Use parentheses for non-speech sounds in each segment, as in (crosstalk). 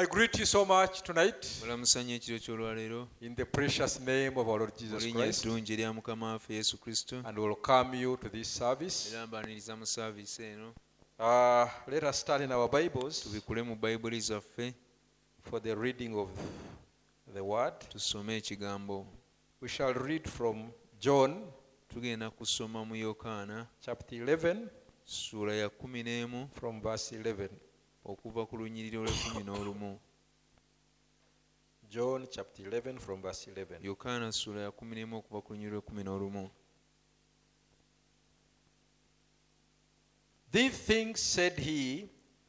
I greet you so much tonight mulamusanya ekiro ky'olwaleero. in the precious name of our Lord Jesus Christ. eddungi erya mukama waffe yesu kristo. And welcome you to this service. era mbaniriza mu saaviisi eno. Uh, let us start in our Bibles tubikule mu bayibuli zaffe. for the reading of the Word. tusome ekigambo. We shall read from John tugenda kusoma mu yokaana chapter 11 ssuula ya kumi n'emu. from verse 11. Okuva ku lunyiriro lw'ekumi n'olumu John chapter 11 from verse 11. yokaana ssuula ya kumi n'emu okuva ku lunyiriro lw'ekumi n'olumu These things said he,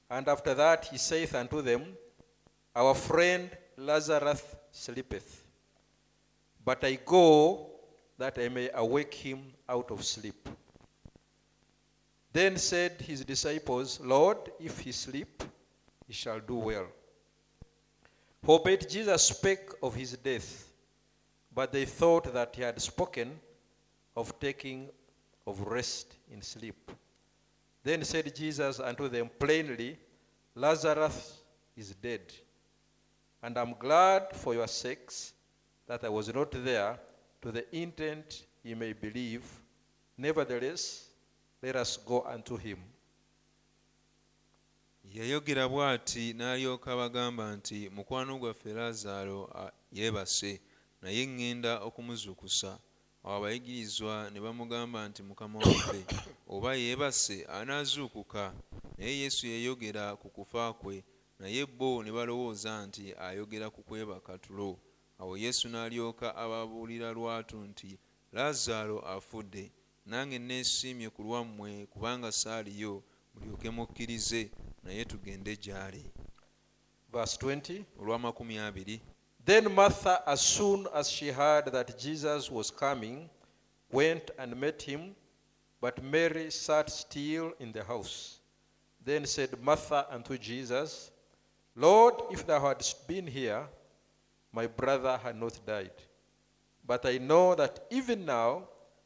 and after that he saith unto them, Our friend Lazarus sleepeth, but I go that I may awake him out of sleep. Then said his disciples, Lord, if he sleep, he shall do well. Howbeit Jesus spake of his death, but they thought that he had spoken of taking of rest in sleep. Then said Jesus unto them plainly, Lazarus is dead, and I'm glad for your sakes that I was not there, to the intent ye may believe. Nevertheless, let us go unto him. yayogera bw'ati n'alyoka abagamba nti mukwano gwaffe laazaalo yeebase naye ŋŋenda okumuzuukusa awo abayigirizwa ne bamugamba nti mukama waffe oba yeebase anaazuukuka. Naye yesu yayogera ku kufa kwe naye bo ne balowooza nti ayogera ku kwebaka tulo. Awo yesu n'alyoka ababuulira lwatu nti laazaalo afudde nange neesiimye ku lwammwe kubanga saaliyo mulyoke mukkirize naye tugende gy'ali Verse 20. olw'amakumi abiri Then Martha, as soon as she heard that Jesus was coming, went and met him, but Mary sat still in the house. Then said Martha unto Jesus, Lord, if thou hadst been here, my brother had not died. But I know that even now,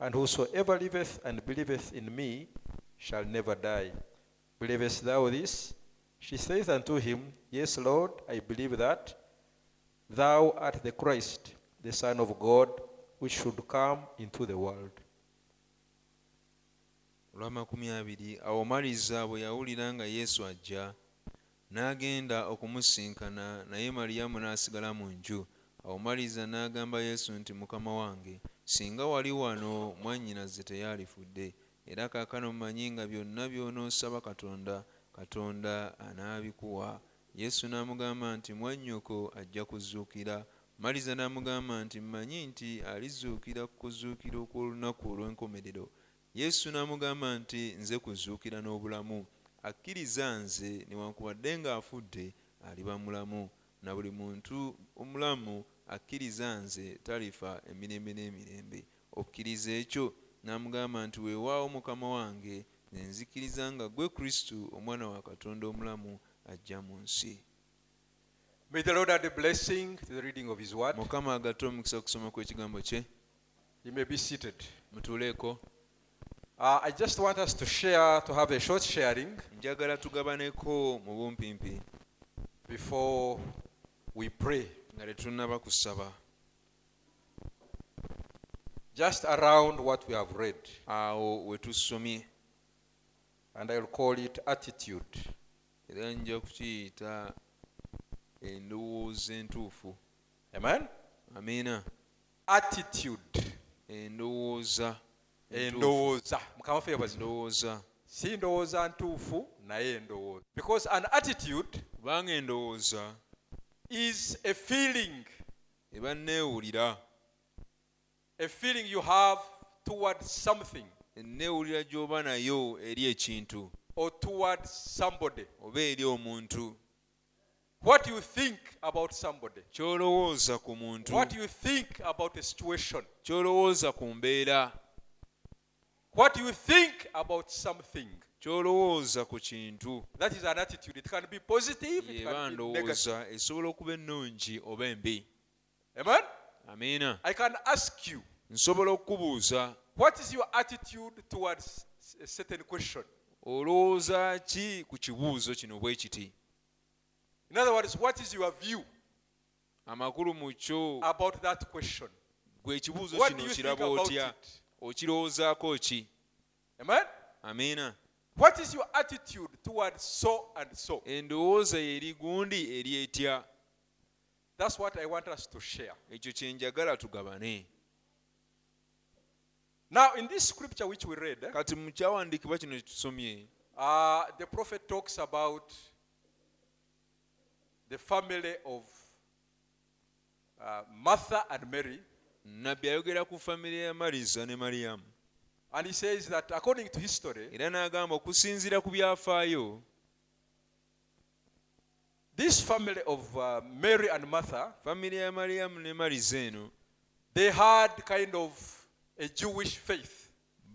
And whosoever liveth and believeth in me shall never die. Believest thou this? She saith unto him, Yes, Lord, I believe that thou art the Christ, the Son of God, which should come into the world. olw'amakumi abiri awo maliza bwe yawulira nga yesu ajja n'agenda okumusinkana naye maliyamu n'asigala mu nju awo maliza n'agamba yesu nti mukama wange singa wali wano mwannyinaze teyalifudde. Era kaakano mmanyi nga byonna by'onoosaba katonda katonda anaabikuwa. Yesu n'amugamba nti mwannyoko ajja kuzuukira maliza n'amugamba nti mmanyi nti alizuukira ku kuzuukira okw'olunaku olw'enkomerero. Yesu n'amugamba nti nze kuzuukira n'obulamu. Akkiriza nze newankubadde ng'afudde aliba mulamu. Na buli muntu omulamu akkiriza nze talifa emirembe n'emirembe okkiriza ekyo n'amugamba nti weewaawo mukama wange nze nzikiriza nga gwe kristo omwana wa katonda omulamu ajja mu nsi May the Lord add a blessing to the reading of His word. mukama agatte omukisa kusoma kw'ekigambo kye You may be seated. mutuuleeko Uh, I just want us to share, to have a short sharing njagala tugabaneko mu bumpimpi before we pray. Nga tetunnaba kusaba. Just around what we have read. awo we tusomye And I'll call it attitude. era nja kukiyita endowooza entuufu. Amen? amiina Attitude. endowooza endowooza. Mukama ffe yebazi endowooza. Si ndowooza ntuufu naye endowooza. Because an attitude kubanga endowooza is a feeling. A feeling you have towards something eneewulira gy'oba nayo eri ekintu or towards somebody. oba eri omuntu. What you think about somebody, ky'olowooza ku muntu. What you think about a situation, ky'olowooza ku mbeera. What you think about something. Ky'olowooza ku kintu That is an attitude. It can be positive, it yeba can be negative. ndowooza esobola okuba ennungi oba embi Amen? amiina I can ask you, nsobola okukubuuza what is your attitude towards a certain question? olowooza ki ku kibuuzo kino bwe kiti In other words, what is your view amakulu mu kyo about that question? gwe ekibuuzo What do kino you think kiraba about otya it? okirowoozaako ki Amen? amiina What is your attitude towards so and so? endowooza yeri gundi eri etya? That's what I want us to share. ekyo kye njagala tugabane. Now, in this scripture which we read, eh, kati mu kyawandiikibwa kino tusomye. uh, the prophet talks about the family of uh, Martha and Mary, nabbi ayogera ku famire ya mariza ne mariyamu and he says that according to history, era n'agamba okusinziira ku byafaayo this family of uh, Mary and Martha, famire ya mariyamu ne mariza eno they had kind of a Jewish faith.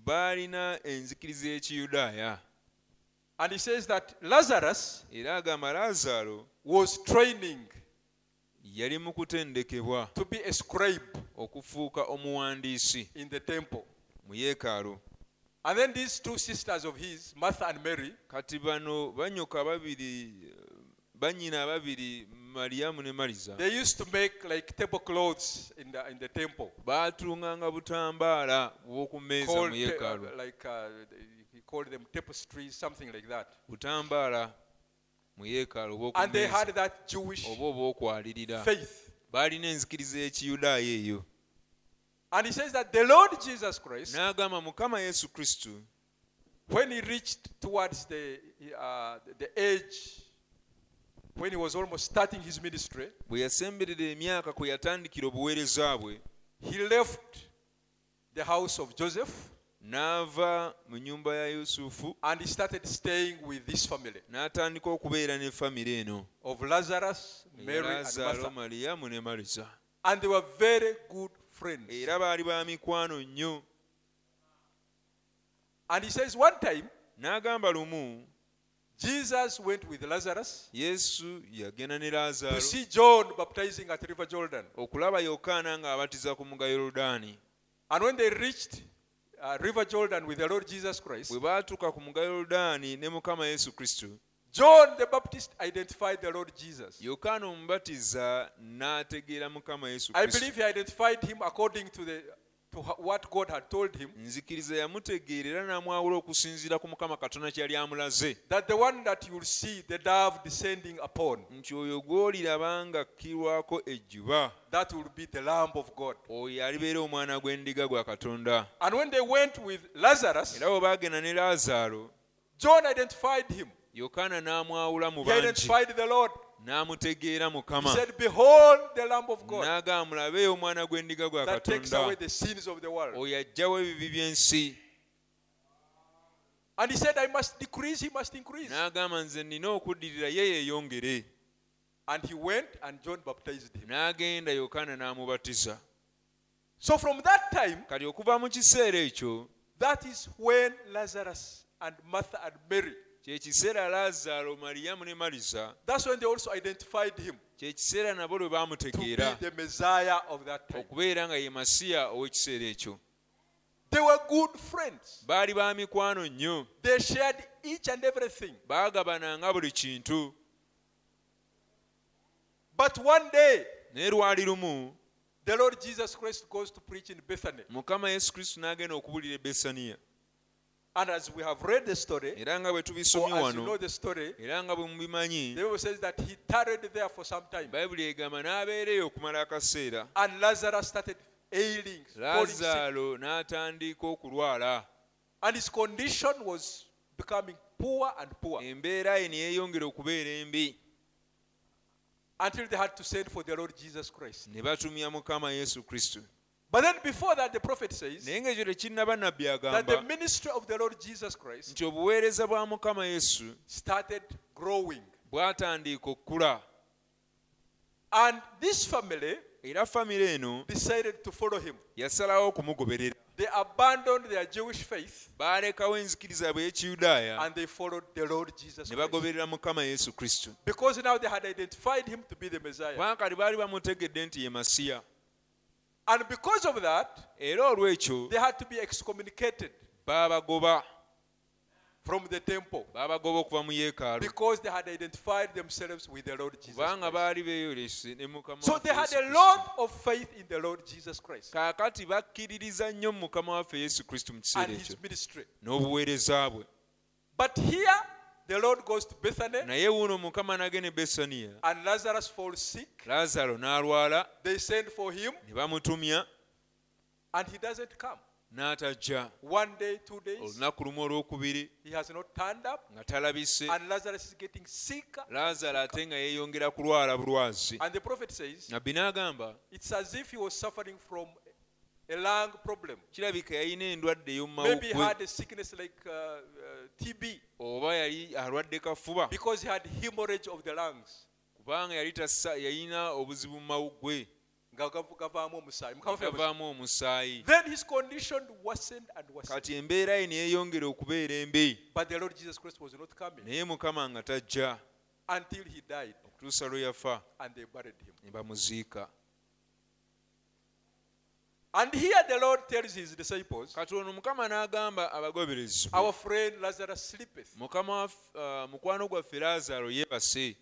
baalina enzikiriza y'ekiyudaaya And he says that Lazarus era agamba laazaalo was training yali mu kutendekebwa to be a scribe okufuuka omuwandiisi in the temple. Mu yeekaalu. And then these two sisters of his, Martha and Mary, kati bano banyoka babiri banyina ababiri mariyamu ne mariza. they used to make like tablecloths in the in the temple. baatunganga butambaala bw'oku mmeeza mu ta- yeekaalu. uh, like uh, he called them tapestries, something like that. butambaala mu yeekaalu oba obw'okwalirira. baalina enzikiriza y'ekiyudaaya eyo And he says that the Lord Jesus Christ, n'agamba mukama yesu kristo when he reached towards the uh, the age when he was almost starting his ministry, bwe yasemberera emyaka kwe yatandikira obuweereza bwe he left the house of Joseph n'ava mu nnyumba ya yusufu and he started staying with this family n'atandika okubeera ne famire eno. of Lazarus, Mary, and mariyamu ne mariza And they were very good friends. era baali ba mikwano nnyo And he says one time, n'agamba lumu Jesus went with Lazarus yesu yagenda ne to laazaalo see John baptizing at River Jordan. okulaba yokaana ng'abatiza ku muga yoludaani And when they reached uh, River Jordan with the Lord Jesus Christ, bwe baatuuka ku muga yoludaani ne mukama yesu kristo John the Baptist identified the Lord Jesus. yokaana omubatiza n'ategeera mukama yesu I believe he identified him according to the to what God had told him nzikiriza yamutegeera n'amwawula okusinziira ku mukama katonda kyali amulaze that the one that you'll see the dove descending upon nti oyo gw'oliraba nga kkirwako ejjuba that will be the lamb of God. oyo alibeera omwana gw'endiga gwa katonda And when they went with Lazarus, era bwe baagenda ne laazaalo John identified him. Yokaana n'amwawula mu He bangi identified the Lord. n'amutegeera He mukama said, Behold the Lamb of God n'agamba mulabe omwana gw'endiga gwa that takes katonda away the sins of the world. oyo ajjawo ebibi by'ensi And he said, I must decrease, he must increase. n'agamba nze nina okuddirira ye yeeyongere And he went and John baptized him. n'agenda yokaana n'amubatiza So from that time, kati okuva mu kiseera ekyo that is when Lazarus and Martha and Mary, kye kiseera laazaalo mariyamu ne mariza that's when they also identified him kye kiseera nabo lwe to be baamutegeera the Messiah of that time. okubeera nga ye masiya ow'ekiseera ekyo They were good friends. baali ba mikwano nnyo They shared each and everything. baagabananga buli kintu But one day, naye lwali lumu the Lord Jesus Christ goes to preach in Bethany. mukama yesu kristo n'agenda okubulira e besaniya And as we have read the story, era nga bwe or tubisomye as you know wano the story, era nga bwe mubimanyi the Bible says that he tarried there for some time. bayibuli egamba n'abeereyo okumala akaseera And Lazarus started ailing, falling sick. laazaalo n'atandika okulwala And his condition was becoming poor and poor embeera ye ne okubeera embi until they had to send for the Lord Jesus Christ. ne batumya mukama yesu kristo But then before that, the prophet says naye ng'ekyo tekinnaba nabbi that the agamba ministry of the Lord Jesus Christ nti obuweereza bwa mukama yesu started growing. bwatandika And this family era famire eno decided to follow him. yasalawo okumugoberera They abandoned their Jewish faith baalekawo enzikiriza yaabwe and they followed the Lord Jesus ne Christ. bagoberera mukama yesu kristo Because now they had identified him to be the Messiah. kubanga kati baali bamutegedde nti ye masiya And because of that, era olw'ekyo they had to be excommunicated. Baabagoba from the temple. Baabagoba okuva mu yeekaalu. Because they had identified themselves with the Lord Jesus kubanga Christ. baali beeyolese ne mukama So they had a lot of faith in the Lord Jesus Christ. Kaakati bakkiririza nnyo mu mukama waffe yesu kristo mu and kiseera his ekyo ministry. n'obuweereza bwe. But here, the Lord goes to Bethany naye wuuno mukama n'agenda e besaniya and Lazarus falls sick. laazaalo n'alwala They send for him ne bamutumya and he doesn't come. n'atajja One day, two days, olunaku lumu olwokubiri he has not turned up nga talabise and Lazarus is getting sicker. laazaalo ate nga yeeyongera kulwala bulwazi And the prophet says, nabbi n'agamba it's as if he was suffering from a lung problem. kirabika yalina endwadde ey'omu Maybe he mawuggwe had a sickness like uh, uh, TB oba yali alwadde kafuba. Because he had hemorrhage of the lungs. kubanga yali yalina obuzibu mu mawuggwe. Nga gavu- gavaamu omusaayi. Kati embeera ye ne yeeyongera okubeera embi. Naye mukama nga tajja okutuusa lwe yafa ne bamuziika And here the Lord tells his disciples, kati ono mukama n'agamba abagoberezi Our friend Lazarus sleepeth. mukama waf- mukwano gwaffe laazaalo yeebase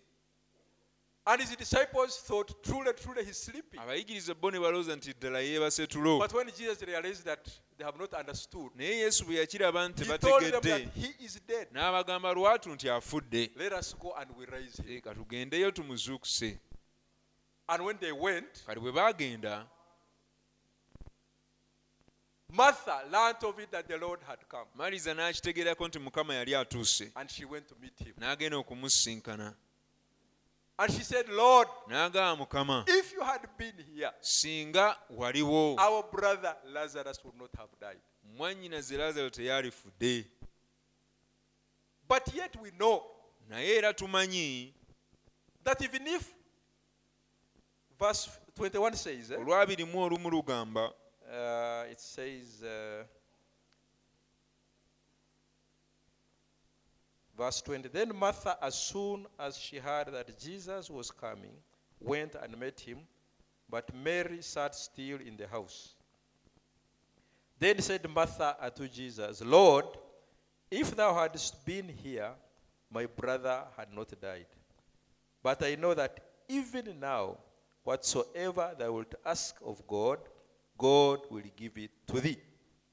And his disciples thought, Truly, truly, he's sleeping. abayigiriza bo ne balowooza nti ddala yeebase tulo But when Jesus realized that they have not understood, naye yesu bwe yakiraba nti he told them tebategedde that he is dead. n'abagamba lwatu nti afudde Let us go and we raise him. Eh, katugendeyo tumuzuukuse And when they went, kati bwe baagenda Martha learned of it that the Lord had come. maliza n'akitegeerako nti mukama yali atuuse And she went to meet him. n'agenda okumusisinkana And she said, Lord, n'agamba mukama if you had been here, singa waliwo our brother Lazarus would not have died. mwannyinaze teyalifudde But yet we know naye era tumanyi that even if, verse 21 says, eh, olwabirimu olumu lugamba uh, it says, uh, verse 20, then Martha, as soon as she heard that Jesus was coming, went and met him, but Mary sat still in the house. Then said Martha unto Jesus, Lord, if thou hadst been here, my brother had not died. But I know that even now, whatsoever thou wilt ask of God, God will give it to thee.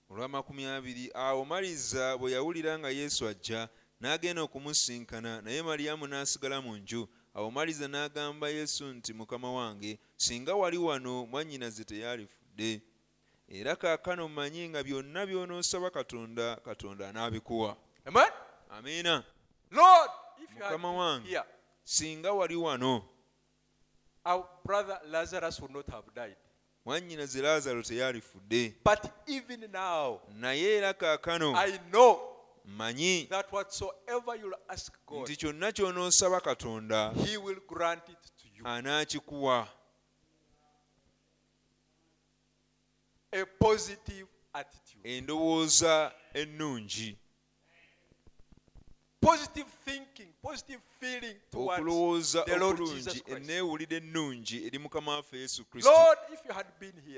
olw'amakumi abiri awo maliza bwe yawulira nga yesu ajja n'agenda okumusisinkana naye maliyamu n'asigala mu nju awo maliza n'agamba yesu nti mukama wange singa wali wano mwannyinaze teyalifudde era kaakano mmanyi nga byonna by'onoosaba katonda katonda anaabikuwa amiina Mukama wange. singa wali wano our brother Lazarus would not have died. Mwannyinaze laazaalo teyalifudde. But even now, naye era kaakano I know mmanyi nti kyonna ky'onoosaba katonda anaakikuwa endowooza ennungi Positive thinking, positive feeling towards okulowooza okulungi enneewulira ennungi eri mukama waffe yesu kristo.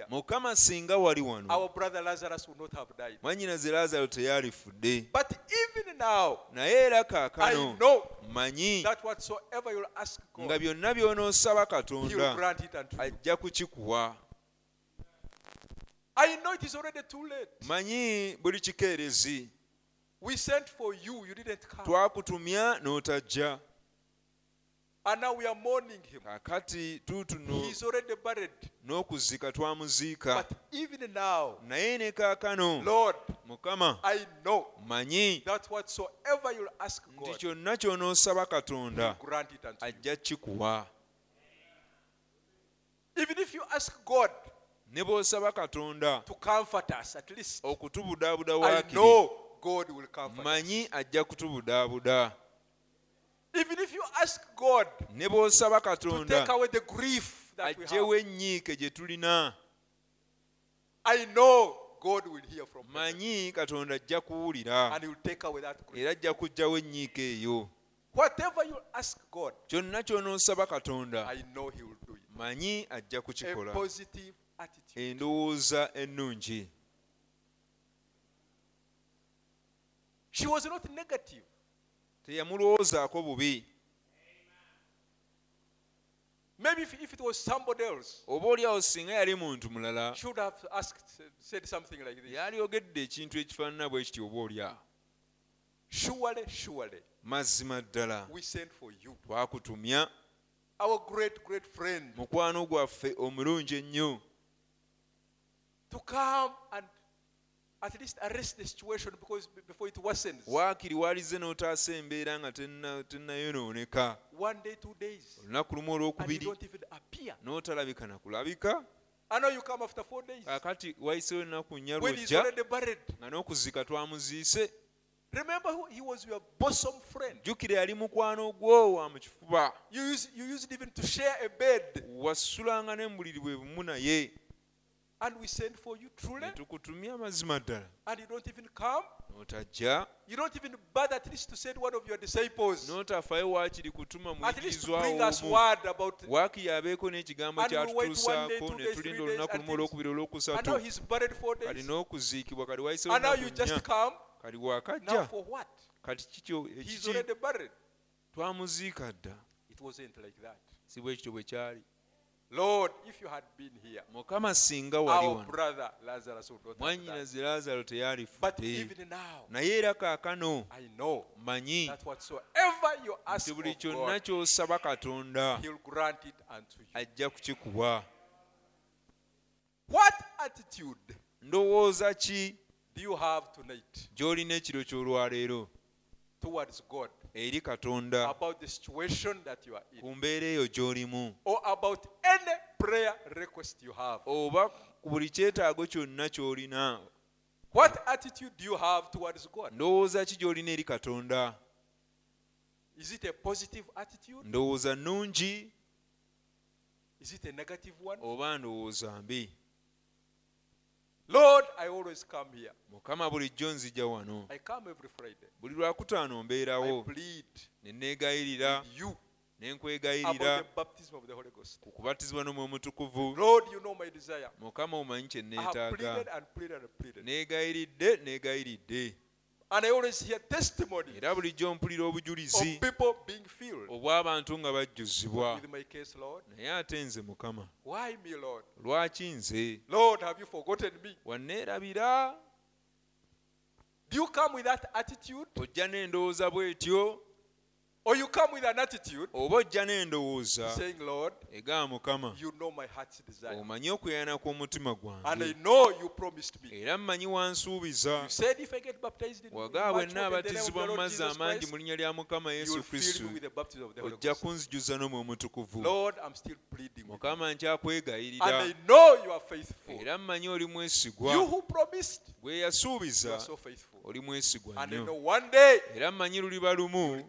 Mukama singa wali wano mwannyinaze laazaalo teyalifudde. Naye era kaakano mmanyi nga byonna by'onoosaba katonda ajja kukikuwa. Manyi buli kikeerezi We sent for you, you didn't come. twakutumya n'otajja And now we are mourning him. kaakati tuutuno He's already buried. n'okuzika twamuziika But even now, naye ne kaakano Lord, mukama I know manyi that whatsoever you'll ask nti God, kyonna ky'onoosaba katonda grant it unto you. ajja kikuwa Even if you ask God ne bw'osaba katonda to comfort us, at least okutubudaabuda I waakiri know God will comfort manyi ajja kutubudaabuda Even if you ask God ne bw'osaba to take katonda away the grief that we aggyewo have, ennyiike gye tulina. I know God will hear from heaven. Manyi katonda ajja kuwulira and He will take away that grief. era ajja kuggyawo ennyiike eyo. Whatever you ask God, kyonna ky'onoosaba katonda I know He will do it. manyi ajja A kukikola positive attitude. endowooza ennungi She was not negative. teyamulowoozaako bubi Maybe if, if it was somebody else, oba oliawo singa yali muntu mulala she would have asked, said something like this. yalyogedde ekintu ekifaanana bwe kityo oba olyawo Surely, surely, mazima ddala we sent for you. twakutumya Our great, great friend, mukwano gwaffe omulungi ennyo to come and at least arrest the situation because before it worsens. waakiri waalize n'otaasa embeera nga tenna- tennayonooneka. Olunaku lumu olwokubiri n'otalabika na kulabika. I know you come after four days. Kaakati wayisewo ennaku nnya lwojja nga n'okuzika twamuziise. Remember, who he was your bosom friend. jjukira yali mukwano gwo wa mu kifuba. You used, you used even to share a bed, wasulanga n'embuliri bwe bumu naye and we sent for you truly, ne tukutumya amazima ddala and you don't even come. n'otajja You don't even bother at least to send one of your disciples, n'otafaayo waakiri kutuma at least to muyigirizwa bring us omu word about. waakiri abeeko n'ekigambo And we wait one day, kyatutuusaako two ne days, tulinda three olunaku days, lumu and olwokubiri And now olwokusatu he's buried four kati days, n'okuziikibwa kati wayisewo and now ennaku you just nnya come. kati Now waakajja for what? kati kikyo He's ekiki already buried. twamuziika dda It wasn't like that. si bwe kityo bwe kyali lord if you had been here mukama singa walimwanyinaze lazaalo teyalifudde naye era kaakano manyi nti buli kyonna ky'osaba katonda attitude do you have tonight towards God? Eri katonda ku mbeera eyo gy'olimu. Oba ku buli kyetaago kyonna ky'olina. What attitude do you have towards God? ndowooza ki gy'olina eri katonda? Is it a positive attitude? ndowooza nnungi? Oba ndowooza mbi Lord, I always come here. mukama bulijjo nzija wano I come every Friday. buli lwakutaano I mbeerawo plead ne neegayirira with you ne about nkwegayirira the baptism of the Holy Ghost. ku kubatizibwa n'omwoyo mutukuvu Lord, you know my desire. mukama omanyi kye I have pleaded neetaaga and pleaded and pleaded. neegayiridde neegayiridde And I always hear testimony era bulijjo mpulira obujulizi of people being filled obw'abantu nga bajjuzibwa with my case, Lord. naye ate nze mukama Why me, Lord? lwaki nze Lord, have you forgotten me? wanneerabira Do you come with that attitude? ojja n'endowooza bw'etyo Or you come with an attitude oba ojja n'endowooza. egaa mukama omanye okuyana kw'omutima gwange? Era mmanyi wansuubiza. Wagaa bwenna abatizibwa mu mazzi amangi mu linnya lya mukama yesu kristu. ojja kunzijuza n'omwe omutukuvu. Mukama nkyakwegayiririra era mmanyi oli mwesigwa. Gwe yasuubiza oli mwesigwa nnyo. era mmanyi luliba lumu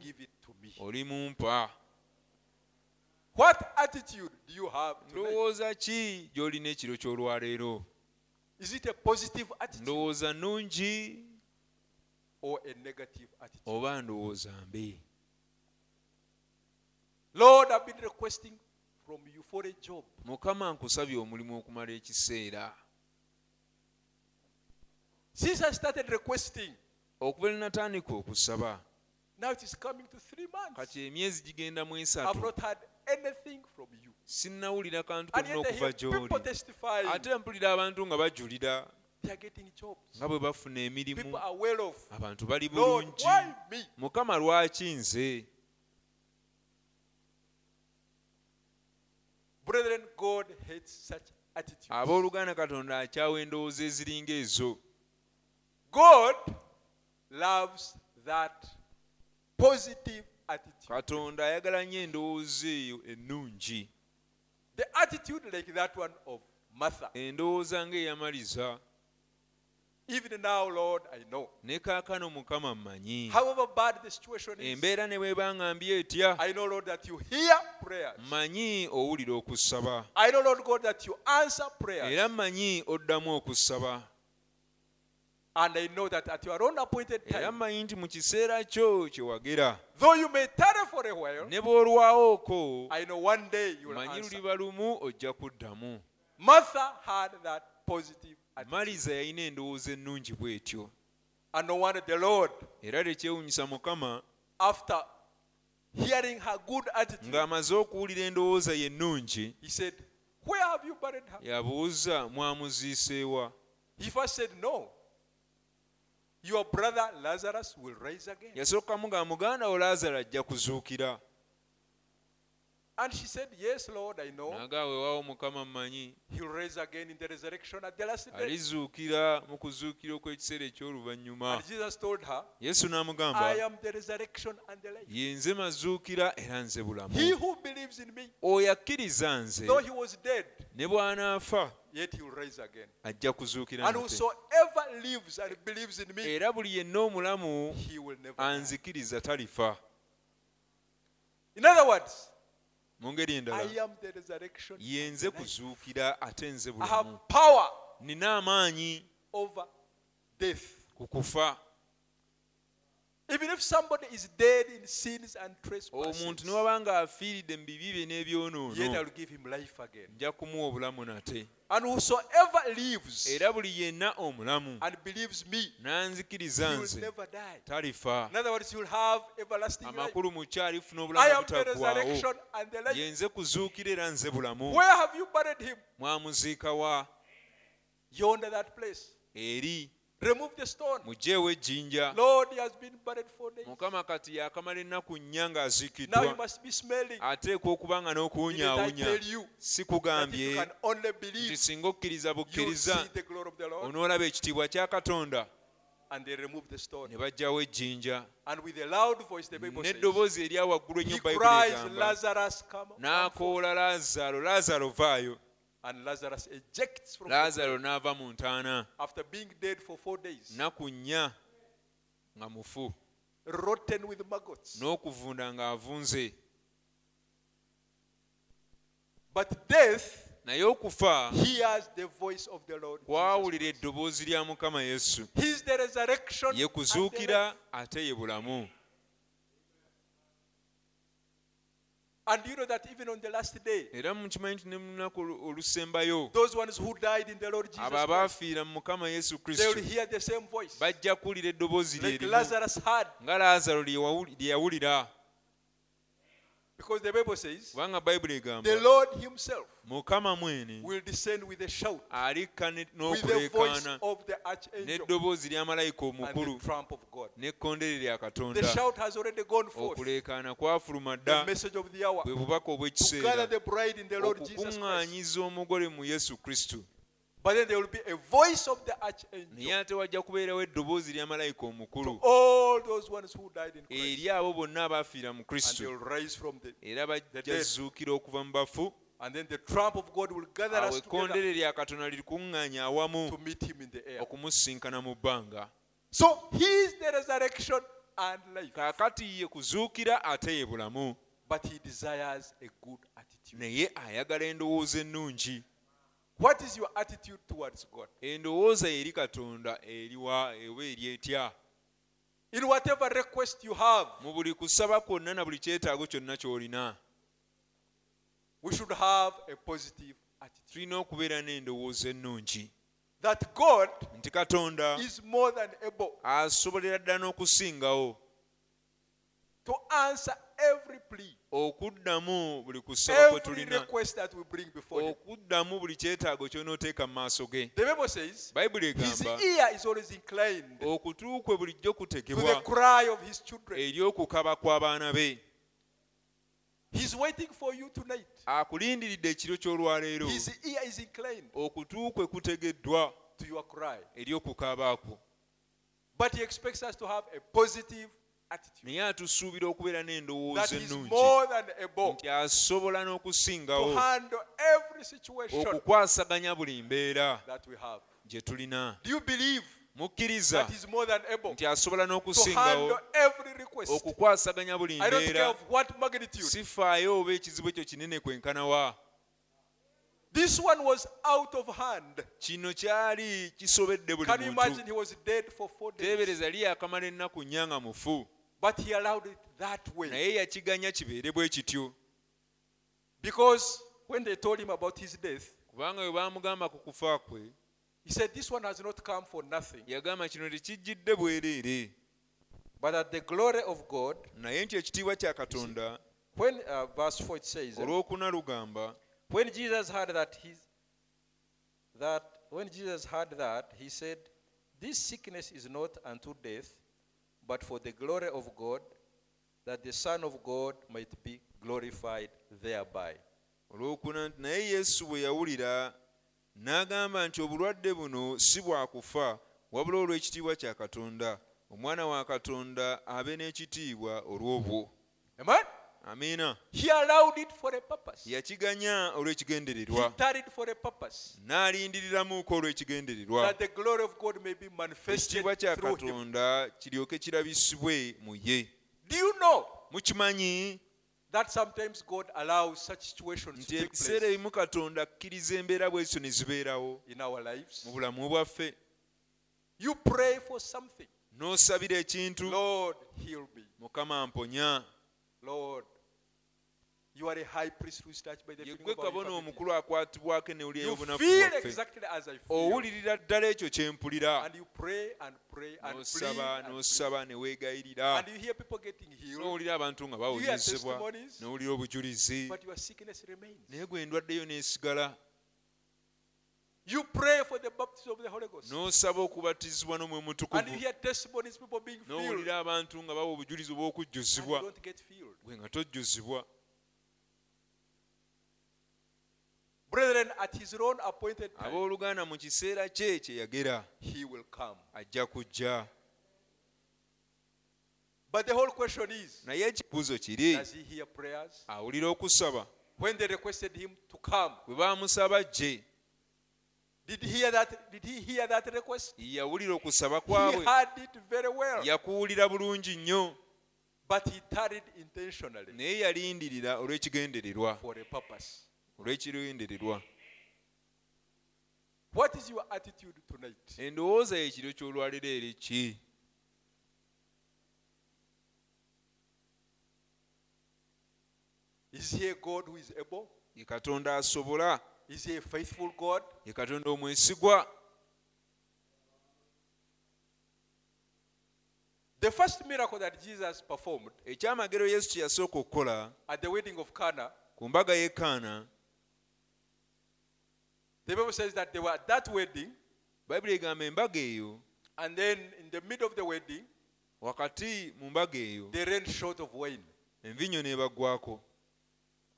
me. olimumpa What attitude do you have ndowooza ki gy'olina ekiro ky'olwaleero Is it a positive attitude ndowooza nnungi or a negative attitude? oba ndowooza mbi Lord, I've been requesting from you for a job. mukama nkusabye omulimu okumala ekiseera Since I started requesting, okuva lwe natandika okusaba kati emyezi gigenda mu esatu. Sinnawulira kantu konna okuva gy'oli. ate mpulira abantu nga bajulira nga bwe bafuna emirimu. Abantu bali bulungi. mukama lwaki nze? Abooluganda katonda akyawa endowooza eziringa ezo. God loves that positive attitude. katonda ayagala nnyo endowooza eyo ennungi. The attitude like that one of Martha. endowooza ng'eyamaliza. Even now, Lord, I know. ne kaakano mukama mmanyi. Embeera ne bweba ŋŋambye etya? Mmanyi owulira okusaba. Era mmanyi oddamu okusaba And I know that at your own appointed era time, mmanyi nti mu kiseera kyo kye wagera though you may tarry for a while, ne bw'olwawooko I know one day you will mmanyi answer. luliba lumu ojja kuddamu Martha had that positive maliza yalina endowooza ennungi bw'etyo And no wonder the Lord, era tekyewunyisa mukama after hearing her good attitude, ng'amaze okuwulira endowooza ye ennungi he said, Where have you buried her? yabuuza mwamuziiseewa He first said, No. Your brother Lazarus will rise again. yasookamu nga muganda wo laazaro ajja kuzuukira And she said, Yes, Lord, I know. He'll rise again in the resurrection at the last day. alizuukira mu kuzuukira okw'ekiseera eky'oluvannyuma yesu n'amugamba ye nze mazuukira era nze bulamu oyo akkiriza nze ne bw'anaafa yet he will rise again. ajja kuzuukira And whosoever lives and believes in me, era buli yenna omulamu he will never anzikiriza talifa In other words, mu ngeri I endala am the resurrection. ye nze kuzuukira ate nze I bulamu have power nina amaanyi over death. ku kufa Even if somebody is dead in sins and trespasses, omuntu ne waba ng'afiiridde mu bibi bye yet I n'ebyonoono will give him life again. nja kumuwa obulamu nate and whosoever lives era buli yenna omulamu. n'anzikiriza nze. talifaamakulu mukyalifuna obulamu kuzuukira era nze bulamu. Mwamuziikawa eri. Muggyeewo ejjinja mukama kati yakamala ennaku nnya ng'aziikiddwa ateekwa okuba nga n'okuwunyaawunya sikugambye nti singa okkiriza bukkiriza onoolaba ekitiibwa kya katonda ne baggyawo ejjinja n'eddoboozi erya waggulu He ennyo bayibuli egamba Lazarus, come. come forth." n'akoola laazaalo laazaalo vaayo And Lazarus ejects from laazaalo n'ava mu ntaana. after being dead for four days, nnaku nnya nga mufu. Rotten with maggots. n'okuvunda ng'avunze But death naye okufa kwawulira eddoboozi lya mukama yesu. Ye kuzuukira ate ye bulamu And you know that even on the last day, era mukimanyi nti ne mu lunaku olusembayo those ones who died in the Lord Jesus abo Christ, abaafiira mu mukama yesu they will kristo hear the same voice. bajja kuwulira eddoboozi lye Like Lazarus had. nga laazaalo lye yawulira Because the Bible says, kubanga bayibuli egamba the Lord Himself will descend with a shout, with the voice of the archangel n'eddoboozi lya malayika and the trump of God. The shout has already gone forth. The message of the hour. To gather the bride in the Lord Jesus Christ. But then there will be a voice of the archangel naye ate wajja kubeerawo eddoboozi lya malayika omukulu. eri abo bonna abaafiira mu kristo. Era bajja zuukira okuva mu bafu. And then the trump of God will gather us together lya katonda lirikuŋŋaanya awamu okumusinkana mu bbanga. So He is the resurrection and life. kaakati ye kuzuukira ate ye bulamu. But He desires a good attitude. naye ayagala endowooza ennungi What is your attitude towards God? endowooza eri katonda eriwa eri etya In whatever request you have, mu buli kusaba kwonna na buli kyetaago kyonna ky'olina we should have a positive attitude. tulina okubeera n'endowooza ennungi That God nti katonda is more than able asobolera ddala n'okusingawo to answer every plea, okuddamu buli kusaba kwe every tulina request that we bring before Him. okuddamu buli kyetaago ky'onooteeka mu maaso ge The Bible says bayibuli His egamba ear is always inclined okutu kwe bulijjo to the kutegebwa cry of His children. eri okukaba kw'abaana be He's waiting for you tonight. akulindiridde ekiro ky'olwaleero His ear is inclined okutu kwe kutegeddwa to your cry. eri okukaaba kwo But He expects us to have a positive. Naye atusuubira okubeera n'endowooza ennungi nti asobola n'okusingawo okukwasaganya buli mbeera gye tulina. Mukkiriza nti asobola n'okusingawo okukwasaganya buli mbeera. sifaayo oba ekizibu ekyo kinene kwenkanawa This one was out of hand. kino kyali kisobedde buli Can you imagine? Muntu he was dead for four days? teebereza li yakamala ennaku nnya nga mufu But he allowed it that way. naye yakiganya kibeere bwe kityo Because when they told him about his death, kubanga bwe baamugamba ku kufa kwe he said, This one has not come for nothing. yagamba kino tekijjidde bwereere But at the glory of God, naye nti ekitiibwa kya katonda when uh, verse 4 it says, olwokuna lugamba when Jesus heard that his that when Jesus heard that, he said, This sickness is not unto death, but for the glory of God, that the Son of God might be glorified thereby. olwokuna nti naye yesu bwe yawulira n'agamba nti obulwadde buno si bwakufa wabula olw'ekitiibwa kya katonda omwana wa katonda abe n'ekitiibwa olw'obwo Amen? Amiina yakiganya olw'ekigendererwa. N'alindiriramuuko olw'ekigendererwa. Ekitiibwa kya katonda kiryoke kirabisibwe mu ye. Mukimanyi? that sometimes God allows such situations nti ebiseera ebimu katonda akkiriza embeera bwezityo ne zibeerawo mu bulamu bwaffe You pray for something. n'osabira ekintu. Mukama mponya Lord, you are a high priest who is touched by the feeling of kabona omukulu akwatibwako ennewuli You ey'obunafu feel bwaffe exactly as I feel. owulirira ddala ekyo kye mpulira. N'osaba n'osaba ne weegayirira. N'owulira abantu nga testimonies. n'owulira obujulizi. Naye gwe ndwaddeyo n'esigala. You pray for the baptism of the Holy Ghost. n'osaba okubatizibwa you mutukuvu n'owulira abantu nga bawa obujulizi obw'okujjuzibwa. Gwe nga tojjuzibwa Brethren, at his own appointed time, abooluganda mu kiseera kye kye yagera he will come. ajja kujja But the whole question is, naye ekibuuzo kiri does he hear prayers? awulira okusaba When they requested him to come, bwe baamusaba gye did he hear that? Did he hear that request? yawulira okusaba kwabwe yakuwulira bulungi nnyo But he tarried intentionally naye yalindirira olw'ekigendererwa for a purpose. Olw'ekigendererwa What is your attitude tonight? endowooza y'ekiro ky'olwaliro eri ki Is he a God who is able? ye katonda asobola Is he a faithful God? ye katonda omwesigwa The first miracle that Jesus performed ekyamagero yesu kye yasooka okukola at the wedding of Cana, ku mbaga y'e kaana the Bible says that they were at that wedding, bayibuli egamba embaga eyo and then in the middle of the wedding, wakati mu mbaga eyo they ran short of wine. envinyo n'ebaggwako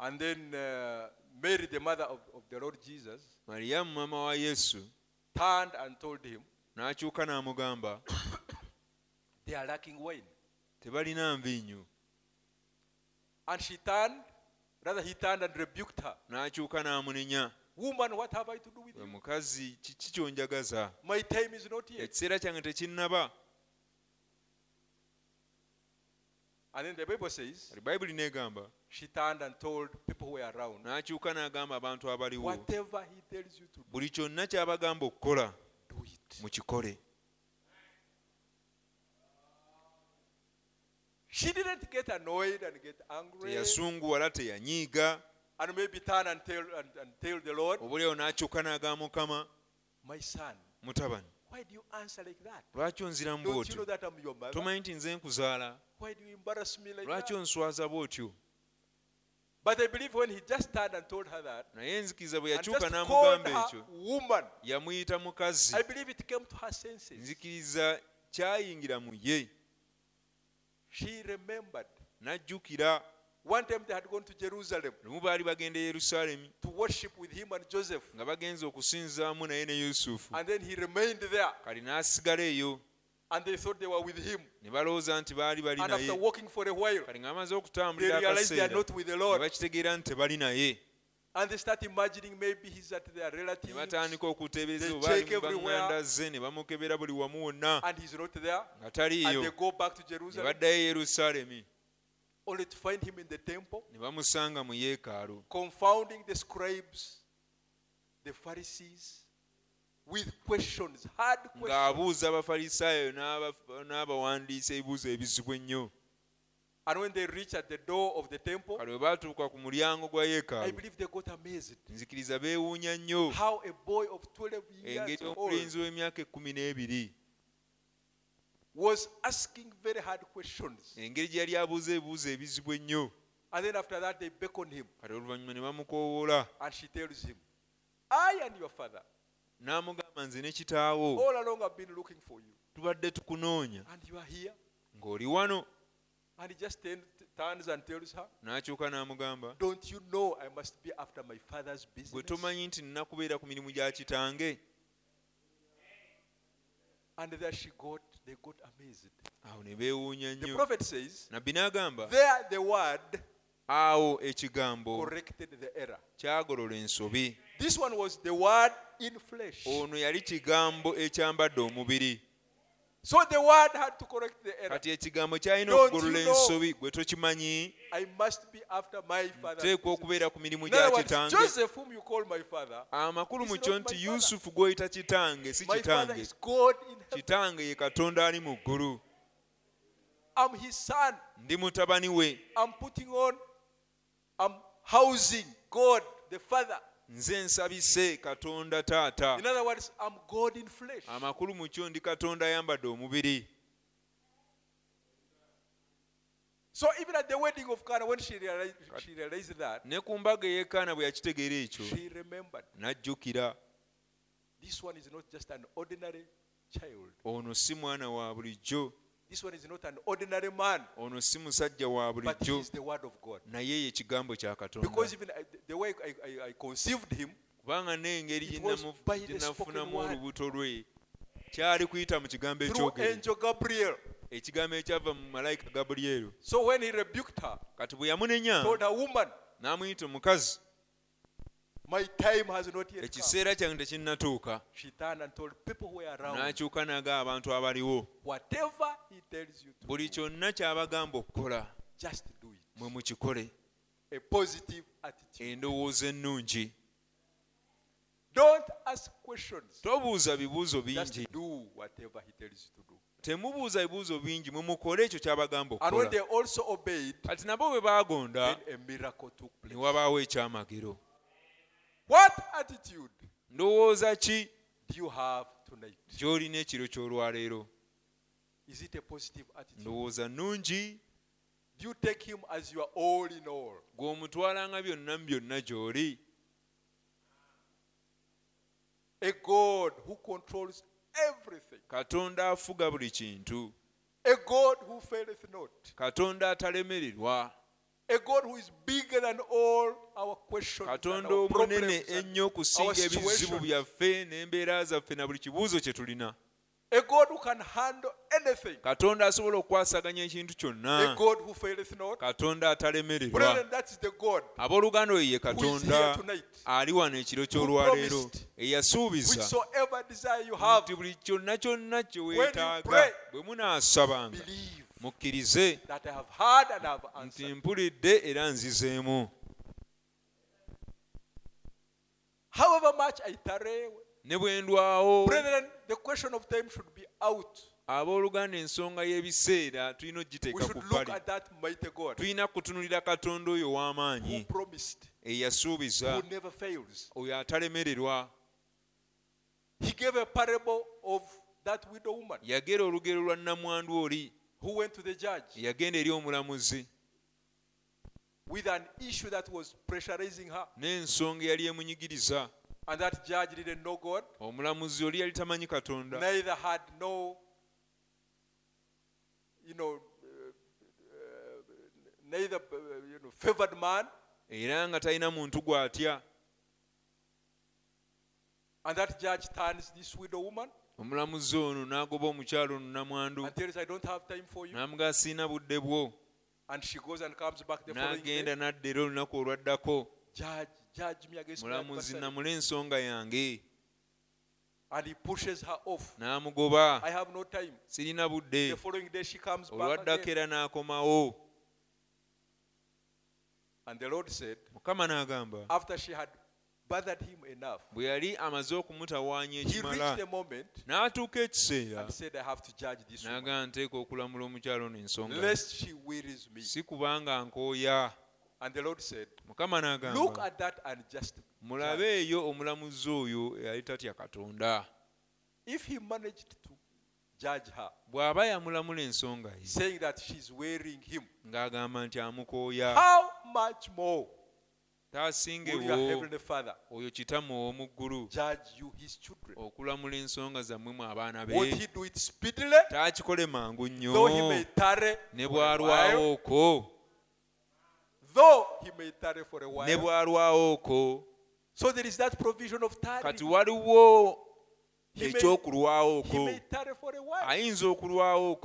And then uh, Mary, the mother of, of the Lord Jesus, maliyamu maama wa yesu turned and told him, n'akyuka n'amugamba (coughs) They are lacking wine. tebalina nvinyo And she turned, rather, he turned and rebuked her. n'akyuka n'amunenya Woman, what have I to do with you? mukazi kiki kyonjagaza? My time is not yet. ekiseera kyange tekinnaba. And then the Bible says, kati bayibuli n'egamba. she turned and told people who were around, n'akyuka n'agamba abantu abaliwo Whatever he tells you to do, buli kyonna ky'abagamba okukola do it. mukikole. She didn't get annoyed and get angry. Teyasunguwala teyanyiiga and maybe turn and tell, and, and tell the Lord, obuliawo n'akyuka n'agamba mukama My son, mutabani why do you answer like that? lwaki Don't you know bw'otyo that I'm your mother? tomanyi nti nze nkuzaala Why do you embarrass me like lwaki that? onswaza bw'otyo But I believe when he just turned and told her that, naye nzikiriza bwe and yakyuka just called n'amugamba her ekyo woman, yamuyita mukazi I believe it came to her senses. nzikiriza kyayingira mu ye She remembered. n'ajjukira One time they had gone to Jerusalem lumu baali bagenda e yerusaalemi to worship with him and Joseph. nga okusinzaamu naye ne yusufu And then he remained there. kali n'asigala eyo And they thought they were with him. ne balowooza nti baali bali And after naye walking for a while, kali ng'amaze they okutambulira realized they are akaseera not with the ne Lord. bakitegeera nti tebali naye And they start imagining maybe he's at their ne relatives batandika okuteebereza They check mu everywhere. baŋŋanda ze ne bamukebera buli wamu wonna and he's not there. nga And taliiyo they go back to ne Jerusalem baddayo e yerusaalemi only to find him in the temple, ne bamusanga mu yeekaalu confounding the scribes, the Pharisees, with questions, hard questions. ng'abuuza abafalisaayo n'abawandiisa ebibuuzo ebizibu ennyo And when they reached at the door of the temple, kale bwe baatuuka ku I believe they got amazed. nzikiriza beewuunya nnyo How a boy of 12 years old was asking very hard questions. engeri gye yali abuuza ebibuuzo ebizibu ennyo And then after that, they beckon him. kale oluvannyuma ne bamukoowoola And she tells him, I and your father n'amugamba nze ne kitaawo all along have been looking for you. tubadde tukunoonya And you are here. ng'oli wano And he just turn- turns and tells her, n'akyuka n'amugamba Don't you know I must be after my father's bwe business? tomanyi nti nina kubeera ku mirimu gya kitange And there she got, they got amazed. awo ne beewuunya The nnyo prophet says, nabbi n'agamba There the word awo ekigambo corrected the error. kyagolola ensobi This one was the word in flesh. ono yali kigambo ekyambadde omubiri So the word had to correct the error. kati ekigambo kyalina Don't okugolola you know? ensobi gwe tokimanyi I must be after my father's teekwa business. okubeera ku mirimu In gya other words, kitange Joseph, whom you call my father, amakulu mu He's kyo not nti my father. yusufu gw'oyita kitange si my father kitange is God in heaven. kitange ye katonda ali mu ggulu I'm his son. ndi mutabani we Nze nsabise katonda taata. Amakulu mu kyo ndi katonda ayambadde omubiri. So even at the wedding of Cana, when she realized, she realized that, ne ku mbaga ey'ekaana bwe yakitegeera ekyo she remembered n'ajjukira. This one is not just an ordinary child. ono si mwana wa bulijjo This one is not an ordinary man, ono si musajja wa bulijjo. is the word of God. naye ye kigambo kya katonda. Because even I, the way I, I, I conceived him, kubanga n'engeri gye was by the spoken nafunamu olubuto lwe. Kyali kuyita mu kigambo ekyogere. Ekigambo ekyava mu malayika gabulyero So when he rebuked her, kati bwe yamunenya told her, Woman, n'amuyita omukazi ekiseera kyange tekinnatuuka n'akyuka n'agaba abantu abaliwo. Buli kyonna ky'abagamba okukola mwe mukikole. Endowooza ennungi. Tobuuza bibuuzo bingi. Temubuuza bibuuzo bingi mwe mukole ekyo ky'abagamba okukola. kati nabo bwe baagonda ne wabaawo ekyamagero What attitude ndowooza ki do you have tonight? gy'olina ekiro ky'olwaleero Is it a positive attitude? ndowooza nnungi Do you take him as your all in all? gw'omutwalanga byonna mu byonna gy'oli A God who controls everything. katonda afuga buli kintu A God who faileth not. katonda atalemererwa Katonda omunene ennyo okusinga ebizibu byaffe n'embeera zaffe na buli kibuuzo kye tulina. Katonda asobola okwasaganya ekintu kyonna. Katonda atalemererwa. Abooluganda oyo ye katonda ali wano ekiro ky'olwaleero eyasuubiza. nti buli kyonna kyonna kye weetaaga bwe munaasabanga mukkirize nti mpulidde era nzizeemu. Ne bwe ndwawo abooluganda ensonga y'ebiseera tulina okugiteeka ku bbali. tulina kutunulira katonda oyo ow'amaanyi eyasuubiza oyo atalemererwa. Yagera olugero lwa nnamwandu oli who went to the judge? Yagenda eri omulamuzi. With an issue that was pressurizing her. n'ensonga eyali emunyigiriza. And that judge didn't know God, omulamuzi oli yali tamanyi katonda. Neither had no, you know, uh, neither, uh, you know, favored man. era nga talina muntu gw'atya. And that judge turns this widow woman omulamuzi ono n'agoba omukyalo ono namwandu n'amugaa siina budde bwo. N'agenda n'adda era olunaku olwaddako. Mulamuzi namula ensonga yange. And he pushes her off. n'amugoba. I have no time. sirina budde. The following day she comes olwaddako era n'akomawo. And the Lord said, mukama n'agamba after she had bwe yali amaze okumutawaanya ekimala n'atuuka ekiseera n'agamba nteeka okulamula omukyalo ono ensonga si kubanga nkooya. Mukama n'agamba mulabe eyo omulamuzi oyo eyali tatya katonda. Bw'aba yamulamula ensonga ye ng'agamba nti amukooya Father oyo kitammwe ow'omu ggulu okulamula ensonga zammwe mu abaana be. Taakikole mangu nnyo. Ne bw'alwawo a ne bw'alwawo ko So there is that provision of kati waliwo ekyokulwawo while, ayinza okulwawo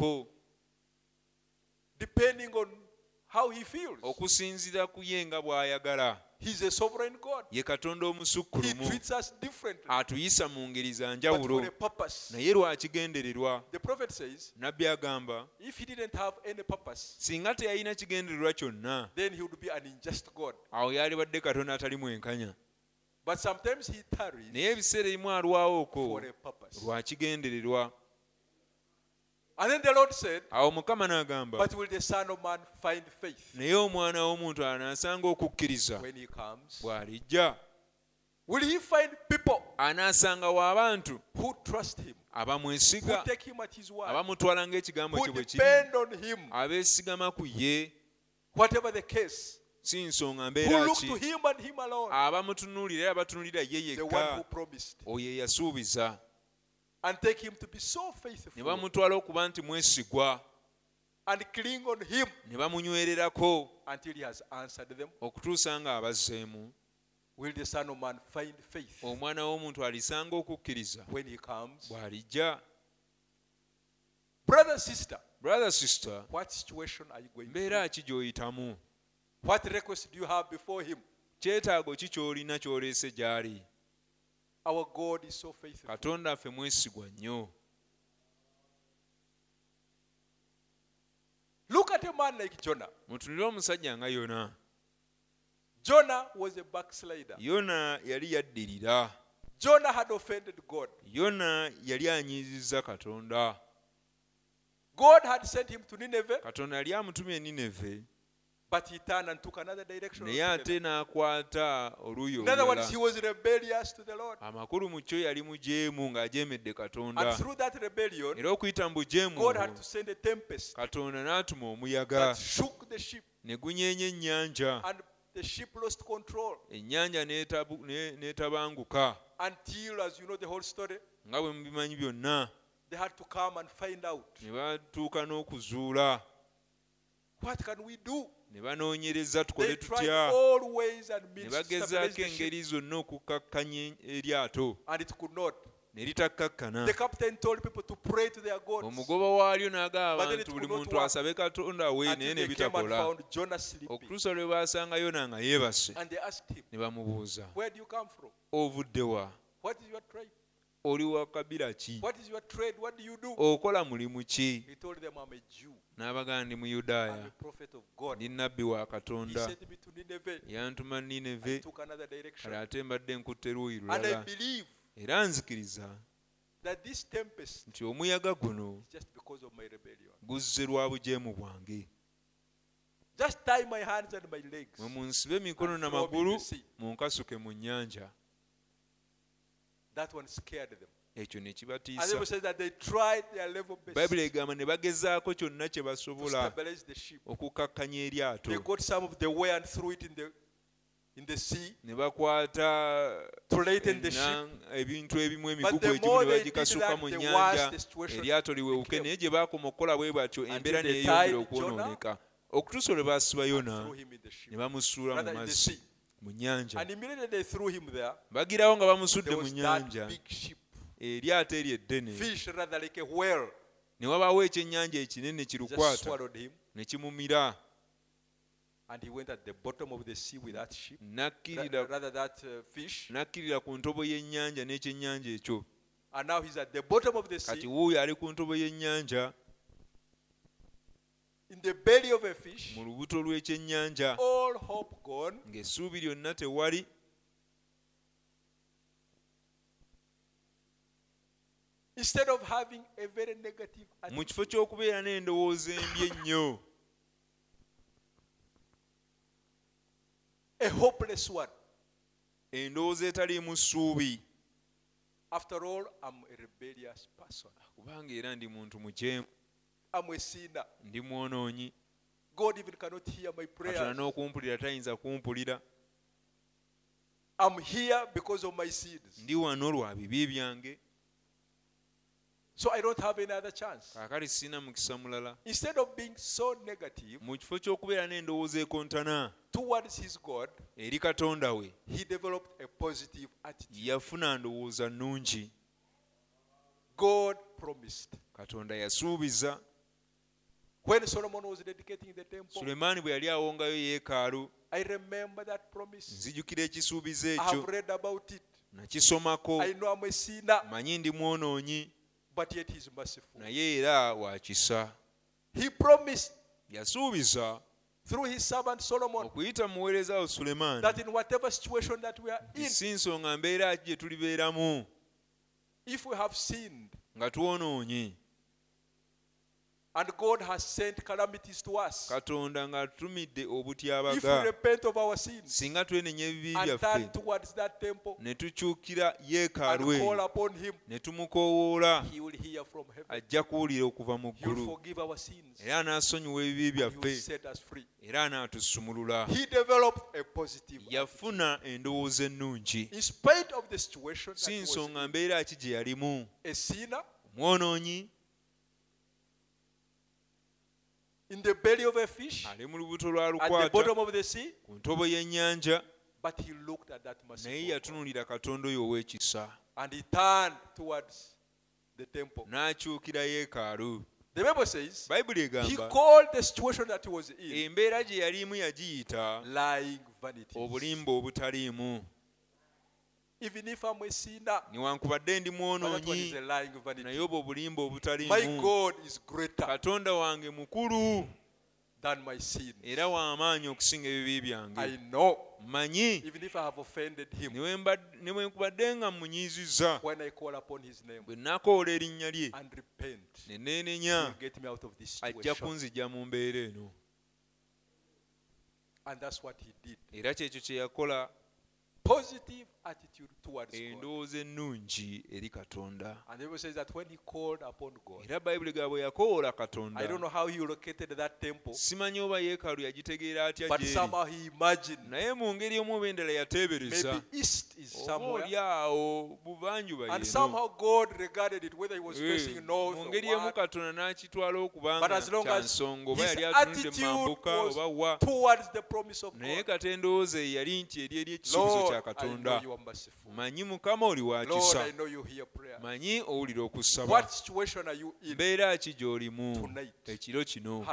feels. okusinziira ku ye nga bw'ayagala Ye katonda omusukkulumu. Atuyisa mu ngeri za njawulo. naye lwakigendererwa nabbi agamba singa teyalina kigendererwa kyonna awo yalibadde katonda atali mwenkanya. Naye ebiseera ebimu alwawo purpose. lwakigendererwa And then the Lord said, awo mukama n'agamba But will the Son of Man find faith naye omwana w'omuntu anaasanga okukkiriza? when he comes? bw'alijja. Will he find people anaasangawo abantu who trust him, who abamwesiga take him at his word, abamutwala ng'ekigambo who kye bwe kiri depend on him, abeesigama ku ye. Whatever the case, si nsonga who mbeera look ki? to him and him alone, abamutunuulira era batunuulira ye the one who yekka promised, oyo eyasuubiza and take him to be so ne faithful bamutwala okuba nti mwesigwa. And cling on him ne bamunywererako until he has answered them. okutuusa nga abazzeemu. Will the Son of Man find faith omwana w'omuntu alisanga okukkiriza? when he comes? bw'alijja. Brother, sister, brother sister what situation are you going mbeera ki gy'oyitamu? What request do you have before him? kyetaago ki ky'olina ky'oleese gy'ali Our God is so faithful. katonda ffe mwesigwa nnyo Look at a man like Jonah. mutunire omusajja nga yona Jonah was a backslider. yona yali yaddirira Jonah had offended God. yona yali anyiizizza katonda God had sent him to Nineveh, katonda yali amutumye nineve but he turned and took another direction. naye ate n'akwata oluuyi amakulu mu kyo yali mujeemu ng'ajeemedde katonda. Era okuyita mu bujeemu katonda n'atuma omuyaga ne gunyeenya ennyanja. ennyanja n'etabanguka nga bwe mubimanyi byonna ne batuuka n'okuzuula what can we do. ne banoonyereza tukole tutya? ne bagezaako engeri zonna okukkakkanya eryato. Ne litakkakkana omugoba waalyo then abantu buli muntu asabe katonda we naye ne bitakola okutuusa lwe baasanga yona nga yeebase ne bamubuuza Where do you come from? ovudde wa Oli wa kabira ki? Okola mulimu ki? N'abagamba ndi muyudaaya ndi nabbi wa katonda. Yantuma nineve kale ate mbadde nkutte luuyi And I lulala era nzikiriza nti omuyaga guno guzze lwa bujeemu bwange. Mwe munsibe emikono n'amagulu munkasuke mu nnyanja That one scared them. ekyo ne And the kibatiisa. Bible says that they tried their level best bayibuli egamba ne bagezaako kyonna kye basobola okukakkanya eryato. Ne bakwata ebintu ebimu emigugu egimu ne bagikasuka mu nnyanja. eryato liwewuke naye gye baakoma okukola bwe batyo embeera neyeyongera okwonooneka okutuusa lwe baasiba yona ne bamusuula mu mazzi. Mu nnyanja. And immediately they threw him there. bagirawo nga bamusudde mu nnyanja. eryato eryo eddene. Fish rather like a whale, ne wabaawo ekyennyanja ekinene kirukwata ne kimumira. And he went at the bottom of the sea with that ship, ra- rather that uh, fish, ku ntobo y'ennyanja n'ekyennyanja ekyo. And now he's at the bottom of the sea, in the belly of a fish, mu lubuto lw'ekyennyanja all hope gone. ng'essuubi lyonna tewali Instead of having a very negative mu kifo ky'okubeera n'endowooza embi ennyo a hopeless one. endowooza etaliimu ssuubi After all, I'm a rebellious person. kubanga era ndi muntu mujeemu I'm a sinner. ndi mwonoonyi God even cannot hear my prayers. n'okumpulira tayinza kumpulira I'm here because of my sins. ndi wano lwa bibi byange So I don't have any other chance. kaakati sirina mukisa mulala Instead of being so negative mu kifo ky'okubeera n'endowooza ekontana towards his God, eri katonda we he developed a positive attitude. yafuna ndowooza nnungi God promised. katonda yasuubiza When Solomon was dedicating the temple, sulemaani bwe yali awongayo yeekaalu I remember that promise. nzijukira ekisuubizo ekyo. have read about it. nakisomako. I know I'm a sinner, manyi ndi mwonoonyi but yet he's merciful. naye era wa kisa. He promised yasuubiza through his servant Solomon okuyita mu muweereza we sulemaani that in whatever situation that we are nti in, si nsonga mbeera ki gye tulibeeramu. if we have sinned nga twonoonye and God has sent calamities to us, katonda we obutyabaga singa twenenya ebibi byaffe ne tukyukira yeekaalu him, ne tumukoowoola ajja kuwulira okuva mu ggulu. era anaasonyiwa ebibi byaffe era anaatusumulula He developed a positive attitude. yafuna endowooza ennungi. Si nsonga mbeera ki gye yalimu? omwonoonyi in the belly of a fish ali mu lubuto lwa lukwata ku ntobo y'ennyanja but he looked at that naye yatunuulira katonda oyo ow'ekisa and he turned towards the temple. n'akyukira yeekaalu The Bible says bayibuli he egamba called the situation that he was in embeera gye yalimu yagiyita lying vanity. obulimba obutaliimu Even if I'm a sinner, newankubadde ndi mwonoonyi naye obwo obulimba greater katonda wange mukulu era w'amaanyi okusinga ebibi byange. Know, mmanyi? Even if I have offended him, ne bwe mba- ne bwe nkubadde nga munyiizizza bwe nakoola erinnya lye. Ne neenenya. Ajja kunzijja mu mbeera eno. Era kyekyo kye yakola endowooza ennungi eri katonda. Era bayibuli ga bwe yakoola I katonda simanyi oba yeekaalu yagitegeera atya naye mu ngeri omu oba endala yateebereza maybe east is oba somewhere. oli awo buvanjuba Eh, mu ngeri emu katonda n'akitwala okuba But nga as long kya nsonga oba yali atunudde mambuka oba wa. naye kata endowooza ye yali nti eri eri ekisuubizo kya katonda manyi mukama oli wa Lord, kisa. I know you hear prayer. manyi owulira okusaba. Mbeera ki gy'olimu? ekiro kino.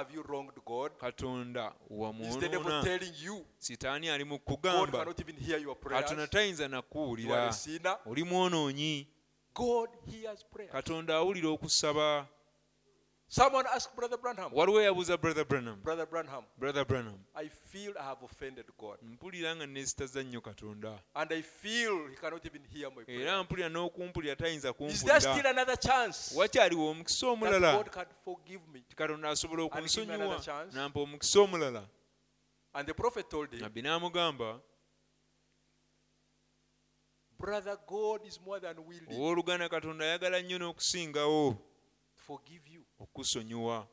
Katonda wamwonoona sitaani ali mu kugamba. katonda tayinza nakuwulira oli mwonoonyi katonda awulira okusaba Someone asked Brother Branham, waliwo yabuuza brother branham? Brother Branham, brother branham. I feel I have offended God. mpulira nga neesitaza nnyo katonda. And I feel He cannot even hear my prayer. era mpulira n'okumpulira tayinza Is there still kumpulira another chance? Wakyaliwo omukisa that omulala? God can forgive me? katonda asobola And give me okunsonyiwa? another chance. nampa omukisa omulala. And the prophet told him, nabbi n'amugamba Brother, God is more than willing. Owooluganda katonda ayagala nnyo n'okusingawo. To forgive you. Okusonyiwa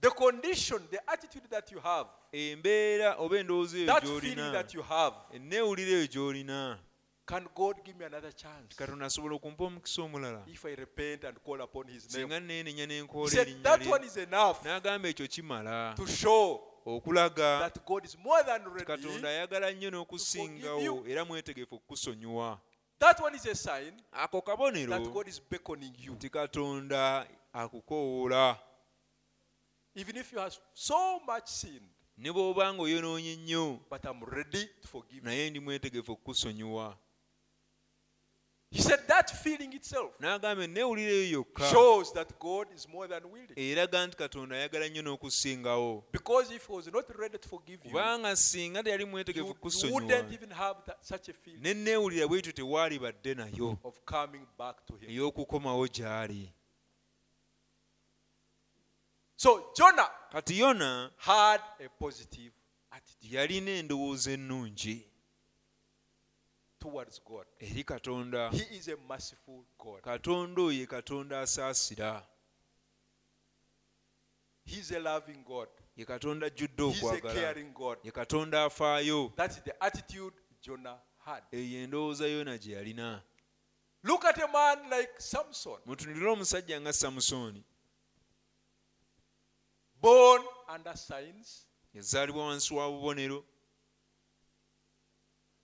The condition, the attitude that you have, embeera oba endowooza eyo that feeling gy'olina that you have, enneewuliro eyo gy'olina can God give me another chance katonda asobola okumpa omukisa omulala if I repent and call upon His name? singa neenenya He n'enkoola said erinnya that one is enough n'agamba ekyo kimala to show okulaga that God is more than ready. katonda ayagala nnyo n'okusingawo you. era mwetegefu okukusonyiwa That one is a sign ako that kabonero God is beckoning you. nti katonda akukoowoola Even if you have so much sinned, ne bw'oba nga oyonoonye nnyo but I'm ready to forgive naye ndi mwetegefu okukusonyiwa. He said that feeling itself shows that God is more than willing. eraga nti katonda ayagala nnyo n'okusingawo. Because if he was not ready to forgive you, kubanga singa teyali you, you wouldn't even have that, such a feeling of coming back to him. So Jonah kati yona had a positive attitude yalina endowooza ennungi towards God. eri katonda He is a merciful God. katonda oyo ye katonda asaasira He's a loving God. ye katonda ajjudde He's a okwagala caring God. ye katonda afaayo That's the attitude Jonah had. eyo endowooza yona gye yalina Look at a man like Samson, mutunulire omusajja nga samusooni born. Under signs. yazaalibwa wansi wa bubonero.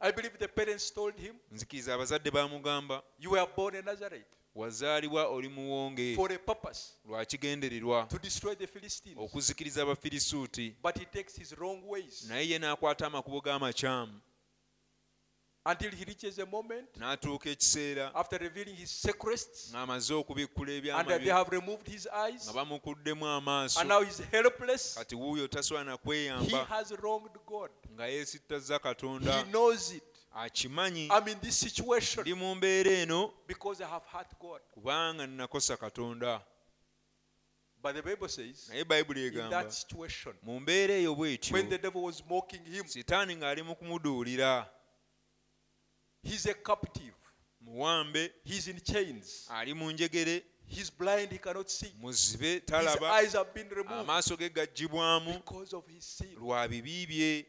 I believe the parents told him, nzikiriza abazadde bamugamba You were born in Nazareth wazaalibwa oli muwonge for a purpose lwa kigendererwa to destroy the Philistines. okuzikiriza abafirisuuti. But he takes his wrong ways. Naye ye n'akwata amakubo g'amakyamu until he reaches a moment n'atuuka ekiseera after revealing his secrets ng'amaze okubikkula and they have removed his eyes nga bamukuddemu amaaso and now he's helpless. kati wuuyo tasobola na He kweyamba has wronged God. nga yeesittaza katonda He knows it. akimanyi I'm in this situation ndi mu mbeera eno because I have hurt God. kubanga nnakosa katonda But the Bible says, naye bayibuli egamba mu mbeera eyo bw'etyo when the devil was mocking him, sitaani ng'ali mu kumuduulira he's a captive. muwambe He's in chains. ali mu njegere He's blind. He cannot see. muzibe His talaba eyes have been removed amaaso ge gaggibwamu because of his sin. lwa bibi bye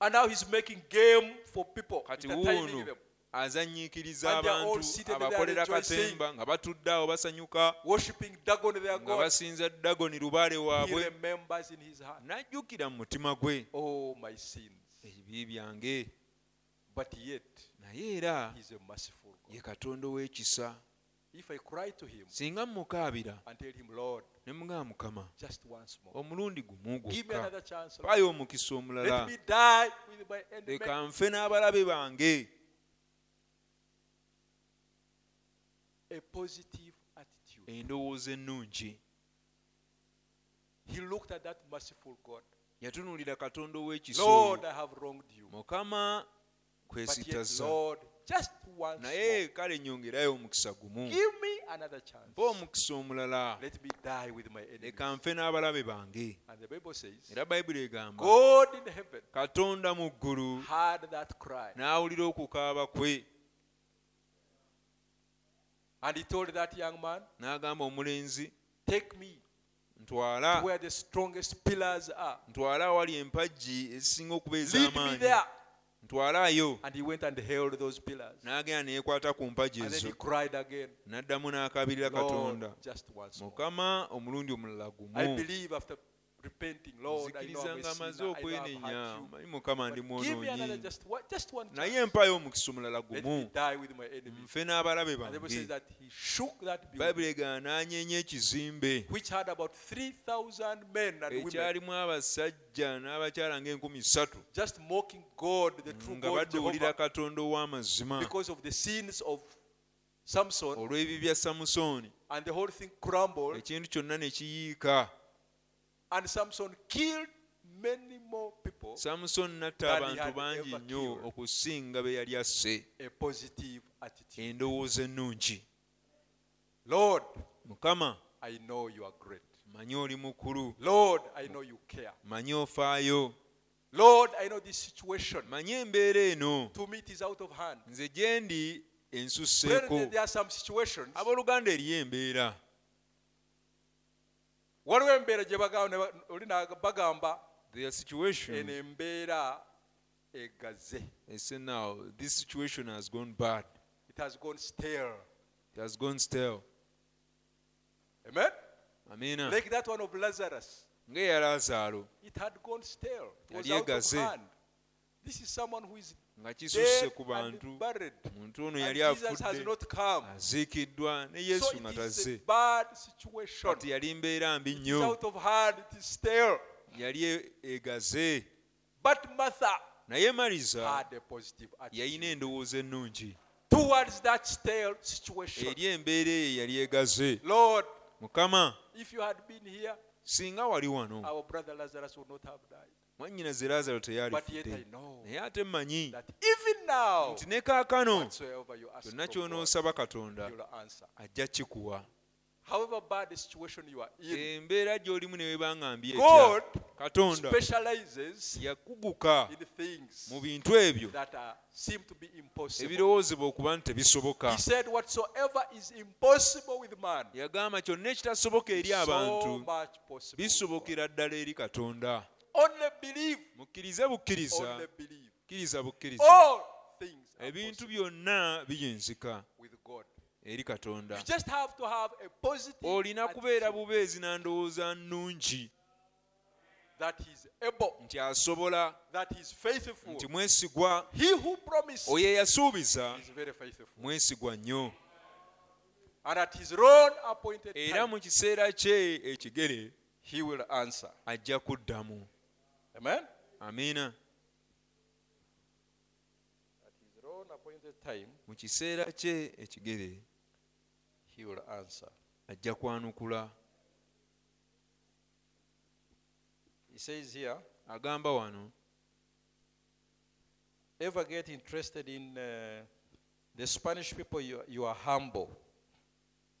And now he's making game for people, kati entertaining wuuno them, azanyiikiriza And they are all abantu seated there abakolera rejoicing. katemba nga batudde awo basanyuka worshiping Dagon, their nga God. basinza dagoni lubaale He waabwe remembers in his heart, n'ajjukira mu mutima gwe oh, my sins. ebibi byange But yet, naye era he's a merciful God. ye katonda ow'ekisa. If I cry to him singa mmukaabira and tell him, Lord, ne mugamba mukama just once more, omulundi gumu give me gwokka another chance. Lord. payo omukisa omulala. Leka nfe n'abalabe bange. Endowooza ennungi. He yatunuulira katonda ow'ekisa kwesittaza naye kale nyongerayo omukisa gumu. Mpa omukisa omulala. Leka nfe n'abalabe bange. Era bayibuli egamba katonda mu ggulu n'awulira okukaaba kwe. And he told that young man, n'agamba omulenzi Take me ntwala. ntwala awali empagi ezisinga okuba ez'amaanyi. Ntwalaayo n'agenda neyekwata ku mpagi then ezo n'addamu n'akabirira katonda. mukama omulundi omulala gumu believe after repenting, Lord, I know nzikiriza I'm nga a amaze okwenenya manyi mukama ndi mwonoonyi naye chance. mpayo omukisa omulala gumu. Nfe n'abalabe bange. bayibuli egana n'anyeenya ekizimbe. Which had about 3,000 men and women, ekyalimu abasajja n'abakyala ng'enkumi ssatu nga Jehovah, katonda ow'amazima. Olw'ebibi bya samusooni ekintu kyonna ne kiyiika And Samson killed many more people. samusooni n'atta abantu bangi nnyo okusinga be yali asse endowooza ennungi Lord, mukama I know you are great. manyi oli mukulu Lord, I know you care. manyi ofaayo Lord, I know this situation. manyi embeera eno To me, it is out of hand. nze gye ndi situations. abooluganda eriyo embeera waliwo embeera gye bagamba ne ba- oli bagamba there are eno embeera egaze they say now this situation has gone bad. It has gone stale. It has gone stale. Amen? Amina. Like that one of lazarus. Ng'eya laazaalo it had gone stale. It was Yali out of egaze. hand. This is someone who is nga kisusse ku bantu. muntu ono yali afudde aziikiddwa ne yesu nga tazze. kati yali mbeera mbi nnyo. yali egaze. Naye mariza yalina endowooza ennungi. Eri embeera eyo yali egaze. Mukama singa wali wano mwannyinaze I teyalifudde naye ate mmanyi nti ne kaakano kyonna ky'onoosaba katonda ajja kikuwa embeera gy'olimu ne webanga mbi God etya katonda yakuguka mu bintu ebyo ebirowoozebwa okuba nti tebisoboka. Yagamba kyonna ekitasoboka eri abantu bisobokera ddala eri katonda. Only believe. mukkirize bukkiriza Only believe. kkiriza bukkiriza All things are ebintu byonna biyinzika with God. eri katonda You just have to have a positive olina kubeera bubeezi na ndowooza nnungi that he's able, nti asobola that he's faithful. nti mwesigwa He who promised oyo eyasuubiza is mwesigwa nnyo And at his own appointed era time, mu kiseera kye ekigere he will answer. ajja kuddamu Amen? amiina At his own appointed time, mu kiseera kye ekigere he will answer. ajja kwanukula He says here, agamba wano ever get interested in uh, the Spanish people, you, you are humble.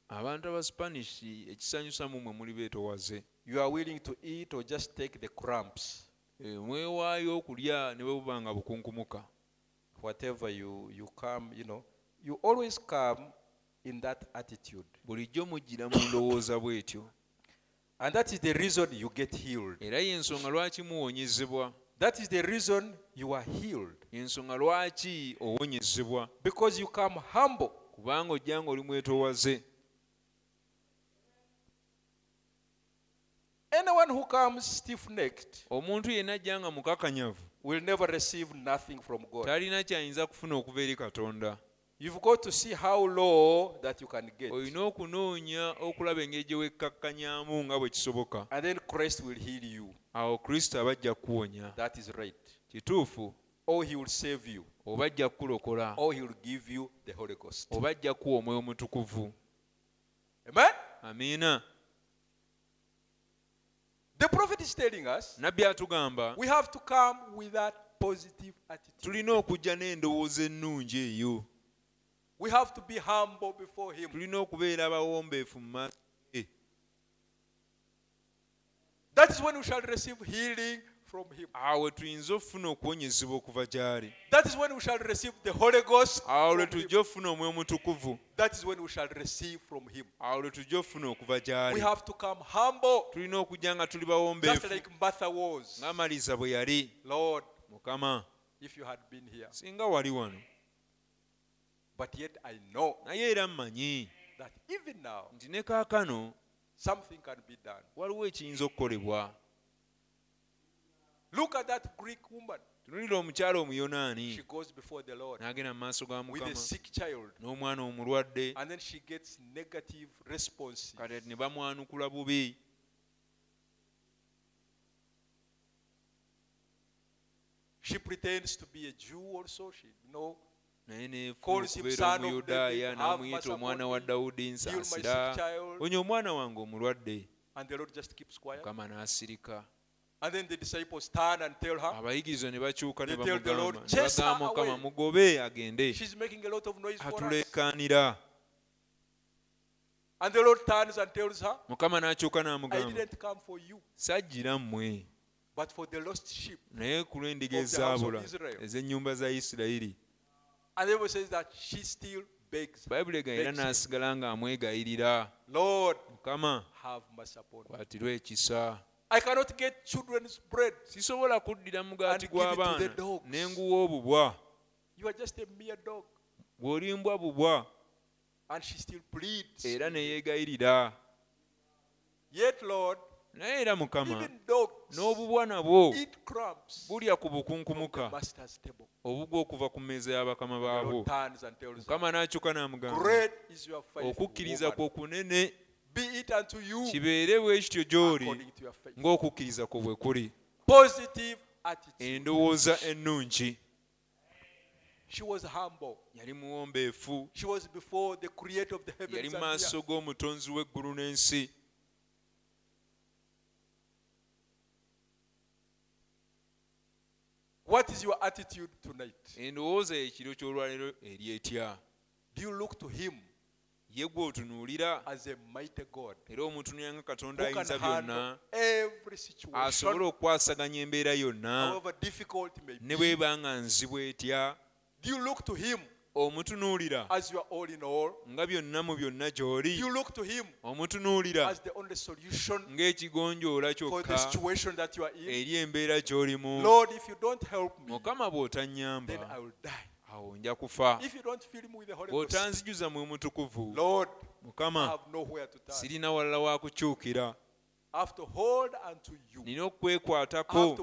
abantu aba spanish ekisanyusa mu mwe muli beetowaze You are willing to eat or just take the crumbs, E, mwewaayo okulya ne bwe buba nga bukunkumuka whatever you, you come, you know. You always come in that attitude. bulijjo mujjira mu ndowooza bw'etyo And that is the reason you get healed. era y'ensonga lwaki muwonyezebwa That is the reason you are healed. ensonga lwaki owonyezebwa Because you come humble. kubanga ojja nga oli mwetoowaze Anyone who comes stiff necked omuntu yenna ajja nga mukakanyavu will never receive nothing from God. talina kyayinza kufuna okuva eri katonda You've got to see how low that you can get. olina okunoonya okulaba engeri gye wekkakkanyaamu nga bwe kisoboka And then Christ will heal you. awo kristo aba ajja kukuwonya That is right. kituufu Or he will save you. oba ajja kukulokola Or he will give you the Holy Ghost. oba ajja kuwa omwoyo omutukuvu Amen? amiina The prophet is telling us nabbi atugamba we have to come with that positive attitude. tulina okujja n'endowooza ennungi eyo We have to be humble before him. tulina okubeera abawombeefu mu maaso That is when we shall receive healing from him. awo tuyinza okufuna okuwonyezebwa okuva gy'ali That is when we shall receive the Holy Ghost. awo lwe tujja okufuna omwoyo omutukuvu That is when we shall receive from him. awo lwe tujja okufuna okuva We gy'ali have to come humble, tulina okujja nga tuli just bawombeefu like Martha was. ng'amaliza bwe yali Lord, mukama if you had been here. singa wali wano But yet I know naye era mmanyi that even now, nti ne kaakano something can be done. waliwo ekiyinza okukolebwa Look at that Greek woman. tunulira omukyala omuyonaani She goes before the Lord n'agenda mu maaso ga with a mukama sick child, n'omwana omulwadde and then she gets negative responses. kati ne bamwanukula bubi She pretends to be a Jew also. She, you know, naye Calls him okubeera son of omuyudaaya David, have n'amuyita mercy omwana upon wa me, dawudi heal my sick nsaasira child. onye omwana wange omulwadde And the Lord just keeps quiet. mukama n'asirika And then the disciples turn and tell her, abayigirizwa ne bakyuka ne They tell the Lord, bamugamba "Chase her mukama away." mugobe agende. She's making a lot of noise for us. atuleekaanira And the Lord turns and tells her, mukama n'akyuka I n'amugamba didn't come for you, sajjira mmwe but for the lost sheep. naye ku lw'endiga ezaabula ez'ennyumba za isirayiri. Bayibuli ega era begs. him, n'asigala ng'amwegayirira. Mukama kwatirwa ekisa I cannot get children's bread. sisobola kuddira mugaati gw'abaana ne nguwa obubwa You are just a mere dog. bw'olimbwa bubwa And she still pleads. era ne yeegayirira Yet, Lord, naye era mukama even dogs n'obubwa nabwo eat crumbs bulya ku bukunkumuka master's table. obugwa okuva ku mmeeza y'abakama The baabwo Lord turns and tells her, mukama n'akyuka n'amugamba Great is your faith. okukkiriza it unto you kibeere bwe kityo gy'oli ng'okukkiriza kwo bwe kuli. Endowooza ennungi. Yali muwombeefu. Yali mu maaso g'omutonzi w'eggulu n'ensi. What is your attitude tonight? endowooza ekiro ky'olwaleero eri etya? Do you look to him ye gwe otunuulira era omutunuulira nga katonda ayinza byonna asobole okukwasaganya embeera yonna ne bweba nga nzibu etya omutunuulira nga byonna mu byonna gy'oli omutunuulira ng'ekigonjoola kyokka eri embeera gy'olimu? Mukama bw'otannyamba. Awo nja kufa. Bw'otanzijuza mwe mutukuvu mukama sirina walala wa kukyukira nina okwekwatako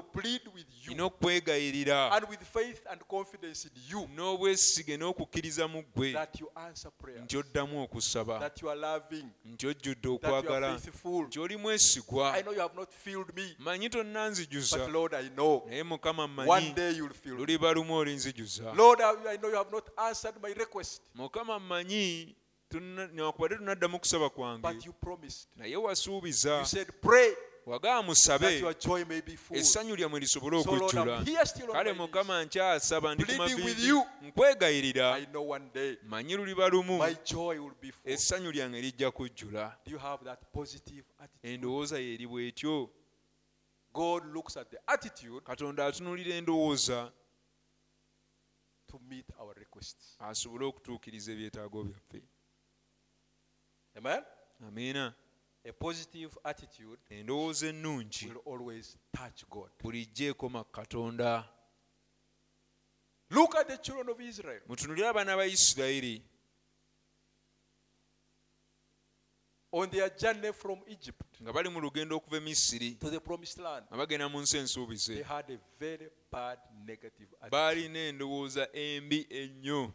nina okwegayirira n'obwesige n'okukkiriza mu ggwe. Nti oddamu okusaba. Nti ojjudde okwagala. nti oli mwesigwa. Manyi tonna nzijuza naye mukama mmanyi. Luliba lumu olinzijuza. Mukama mmanyi. Newankubadde tunaddamu kusaba kwange. Naye wasuubiza. That musabe essanyu lyammwe lisobole okujjula. kale mukama nkyasaba ndi ku Pleading with maviivi you. nkwegayirira. Manyi luliba lumu essanyu lyange lijja kujjula. Endowooza yeeri bw'etyo. Katonda atunuulira endowooza asobole okutuukiriza ebyetaago byaffe Amen? amiina A positive attitude endowooza ennungi will always touch God. bulijjo ekoma katonda Look at the children of Israel. mutunulire abaana ba isirayiri On their journey from Egypt nga bali mu lugendo okuva e misiri to the promised land, nga bagenda mu nsi they ensuubize had a very bad negative attitude. baalina endowooza embi ennyo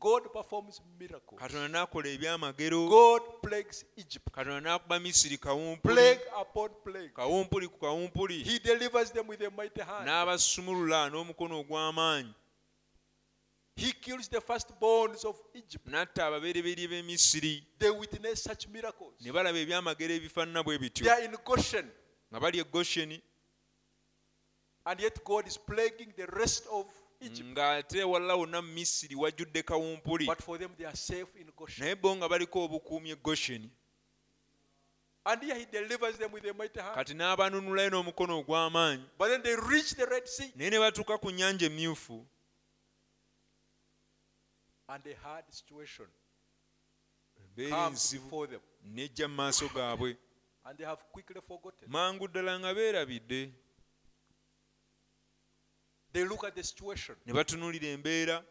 God performs miracles. katonda n'akola ebyamagero God plagues Egypt. katonda n'akuba misiri kawumpuli Plague upon plague. kawumpuli ku kawumpuli He delivers them with a mighty hand. n'abasumulula n'omukono ogw'amaanyi He kills the firstborns of Egypt. n'atta ababereberye b'e misiri They witness such miracles. ne balaba ebyamagero ebifaanana bwe bityo They are in Goshen, nga bali e gosheni and yet God is plaguing the rest of. Ng'ate walala wonna mu misiri wajjudde kawumpuli. Naye bo nga baliko obukuumi e gosheni And here He delivers them with a mighty hand. kati n'abanunulayo n'omukono ogw'amaanyi. Naye ne batuuka ku nnyanja emyufu embeera enzibu nejja mu maaso gaabwe. Mangu ddala nga beerabidde They look at the situation ne batunuulira embeera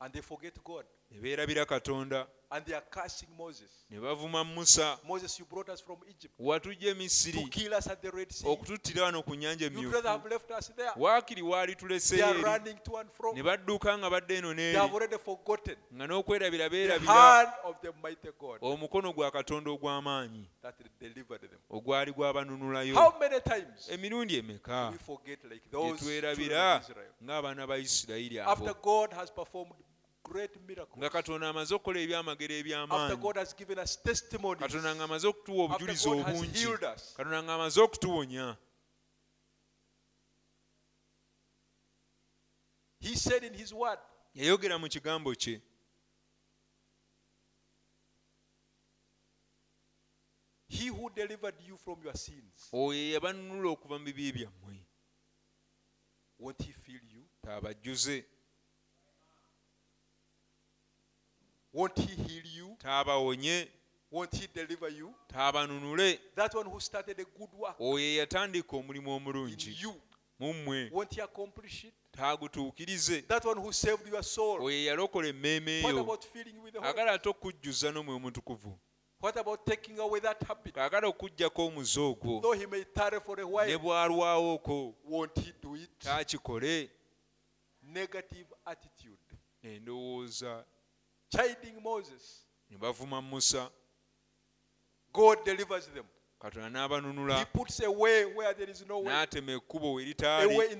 and they forget God, ne beerabira katonda and they are cursing Moses. ne bavuma musa Moses, you brought us from Egypt watujja e to kill us at the Red Sea. okututtira wano ku nnyanja You'd emyufu rather have left us there. waakiri waali They tuleseyo are eri running to and fro. ne badduka nga badde eno They n'eri have already forgotten nga n'okwerabira the beerabira hand of the mighty God omukono gwa katonda ogw'amaanyi that delivered them. ogwali gwabanunulayo How many times emirundi emeka we forget like those children of Israel? ng'abaana ba isirayiri After abo God has performed nga katonda amaze okukola ebyamagero after eby'amaanyi God has given us testimonies, katonda ng'amaze okutuwa obujulizi obungi. katonda ng'amaze okutuwonya. Yayogera mu kigambo kye. He who delivered you from your sins, oyo yabanunula okuva mu bibi byammwe. won't He fill you? taabajjuze Won't He heal you? taabawonye Won't He deliver you? taabanunule That one who started a good work. Oyo ye yatandika omulimu in omulungi you, mu mmwe. Won't He accomplish it? taagutuukirize soul, oyo ye yalokola emmeeme eyo. Agala ate okujjuza n'omwoyo omutukuvu. Kaagala okuggyako omuze ogwo. Ne taakikole. Negative attitude. endowooza Chiding Moses. ne bavuma musa. God delivers them. katonda n'abanunula. N'atema ekkubo we litaali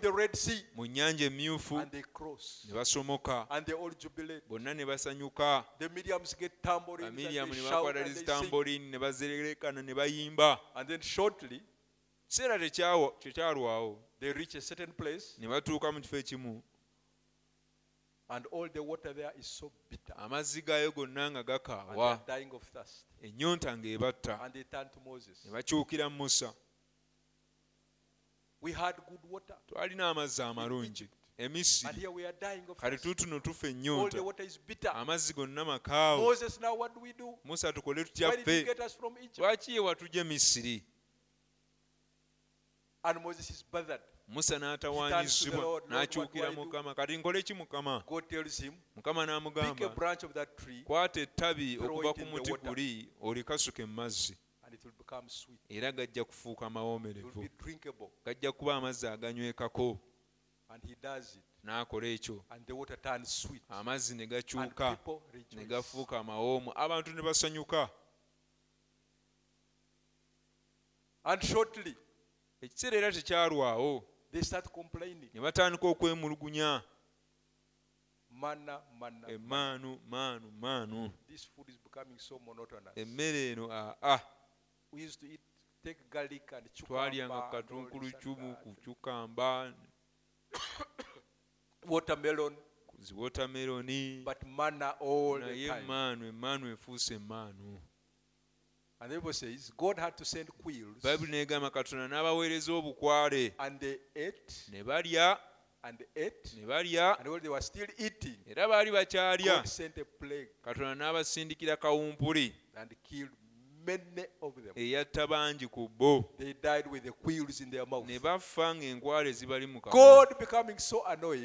mu nnyanja emyufu ne basomoka. Bonna ne basanyuka. Bamiriyamu ne bakwata lizitambolini ne bazerekana ne bayimba. Kiseera tekyalwawo. ne batuuka mu kifo ekimu and all the water there is so bitter. amazzi gaayo gonna nga And they gakaawa are dying of thirst. ennyonta ng'ebatta And they turn to Moses. ne bakyukira musa We had good water. twalina amazzi amalungi And emisiri here we are dying of kale thirst. tuutuno tufa All the ennyonta water is bitter. amazzi gonna makaawo Moses, now what do we do? musa tukole Why tutya did you ffe get us from Egypt? lwaki ye watujja misiri And Moses is bothered. Musa n'atawaanyizibwa Lord, n'akyukira mukama. Kati nkole ki mukama? Mukama n'amugamba kwata ettabi okuva ku muti guli olikasuke mu mazzi. Become sweet. era gajja kufuuka drinkable. gajja kuba amazzi aganywekako n'akola ekyo. Amazzi ne gakyuka ne gafuuka amawoomu. Abantu ne basanyuka. Ekiseera era tekyalwawo they start complaining. ne batandika okwemulugunya Manna, manna. emaanu maanu maanu This food is becoming so monotonous. emmere eno aa We used to eat, take garlic and twalyanga katunkulu cumu ku cukamba (coughs) watermelon, ziwotameroni naye time. emaanu efuuse emaanu And the Bible says God had to send quails, bayibuli negamba katonda n'abaweereza obukwale. And they ate. Ne balya. And they ate, ne balya. And while they were still eating, era baali bakyalya. God sent a plague. Katonda n'abasindikira kawumpuli. And killed many of them. eyatta bangi ku bo. Quills ne bafa ng'enkwale zibali mu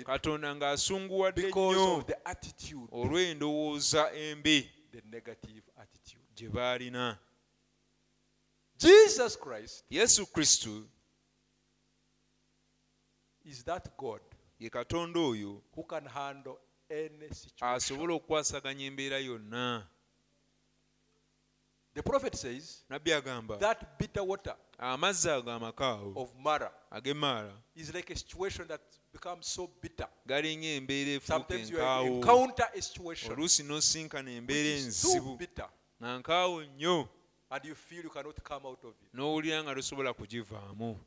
katonda ng'asunguwadde nnyo olw'endowooza embi gye baalina Jesus Christ yesu kristo is that God ye katonda oyo who can handle any situation. asobola okukwasaganya embeera yonna. The prophet says nabbi agamba that bitter water amazzi ago amakaawo of Mara ag'emaala is like a situation that becomes so bitter. galinga embeera efuuka Sometimes you enkaawo. encounter a situation oluusi n'osinkana which embeera is too enzibu. bitter. Nga nkaawo nnyo and you feel you cannot come out of it. n'owulira nga tosobola kugivaamu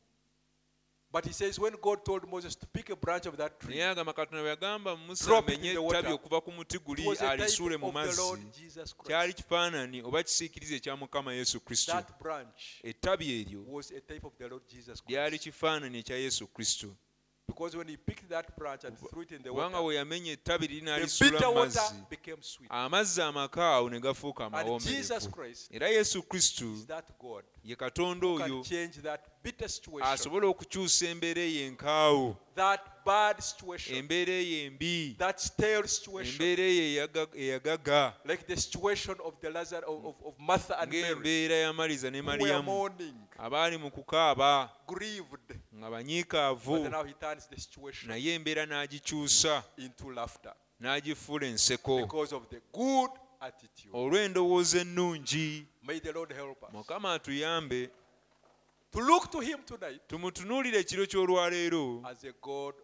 But he says when God told Moses to pick a branch of that tree, naye agamba katonda bwe yagamba musa Drop it amenye in the ettabi water. okuva ku muti it guli was a alisuule type mu of the mazzi Lord Jesus kyali Christ. oba kisiikirize ekya mukama yesu kristo That branch ettabi eryo was a type of the Lord Jesus lyali Christ. kifaanani ekya yesu kristo Because when he picked that branch and threw it in the kubanga water, bwe yamenya ettabi liri the bitter mu water mazzi became sweet. amazzi amakaawo ne gafuuka And Jesus Christ era yesu kristo is that God ye katonda who oyo asobola okukyusa embeera eyo enkaawo embeera eyo embi embeera eyo eyaga- eyagaga ng'embeera ya maliza ne mourning, abaali mu kukaaba nga banyiikaavu naye embeera n'agikyusa n'agifuula enseko. olw'endowooza ennungi mukama atuyambe to look to Him tonight tumutunuulire ekiro ky'olwaleero as a God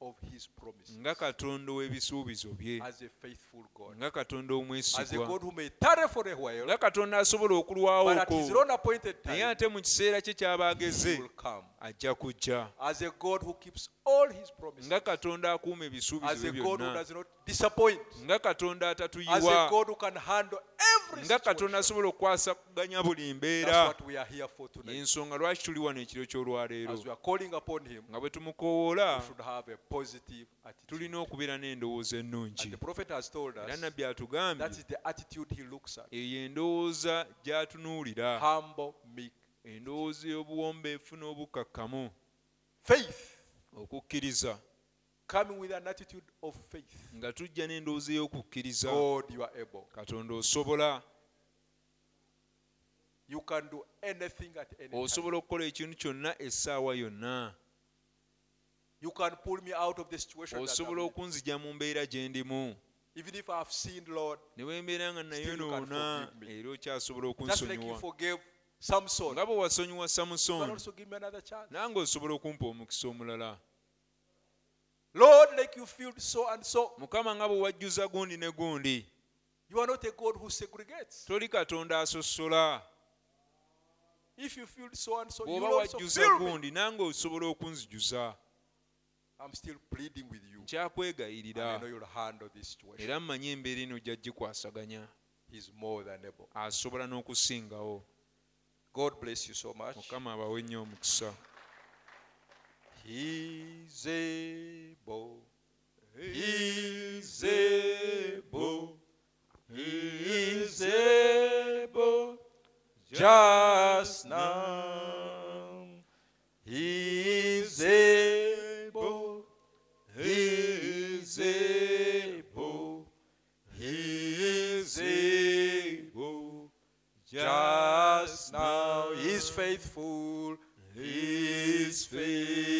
of His promises, nga katonda w'ebisuubizo bye as a faithful God, nga katonda as a omwesigwa God who may tarry for a while, nga katonda asobola okulwawo but at His okwo own appointed naye time, ate mu kiseera kye ky'aba ageze He will come. ajja kujja As a God who keeps all His promises, nga katonda akuuma as ebisuubizo a bye God who byonna does not disappoint, nga katonda atatuyiwa nga katonda asobola okwasaganya buli mbeera. Y'ensonga lwaki tuli wano ekiro ky'olwaleero nga bwe tumukoowoola tulina okubeera n'endowooza ennungi. Era nabbi atugambye eyo endowooza gy'atunuulira. Endowooza y'obuwombeefu n'obukkakkamu faith. okukkiriza Coming with an attitude of faith. nga tujja n'endowooza y'okukkiriza God, you are able. katonda osobola You can do anything at any time. osobola okukola ekintu kyonna essaawa yonna You can pull me out of the situation. Osobola okunzija mu mbeera gye ndimu Even if I have sinned, Lord, ne bwe mbeera nga nayonoona era okyasobola okunsonyiwa nga bwe wasonyiwa chance. nange osobola okumpa omukisa omulala Lord, like you filled so and so. mukama nga bwe wajjuza gundi ne gundi You are not a God who segregates. toli katonda asosola If you filled so and so, you bw'oba will also wajjuza fill me. gundi nange osobola okunzijuza I'm still pleading with you. And I nkyakwegayirira know you'll handle this situation. era mmanyi embeera eno ojja gikwasaganya He's more than able. asobola n'okusingawo God bless you so much. mukama abawe nnyo omukisa He's able. He's able. He's able. Just now. He's able. He's able. He's able. Just now. He's faithful. He's faithful.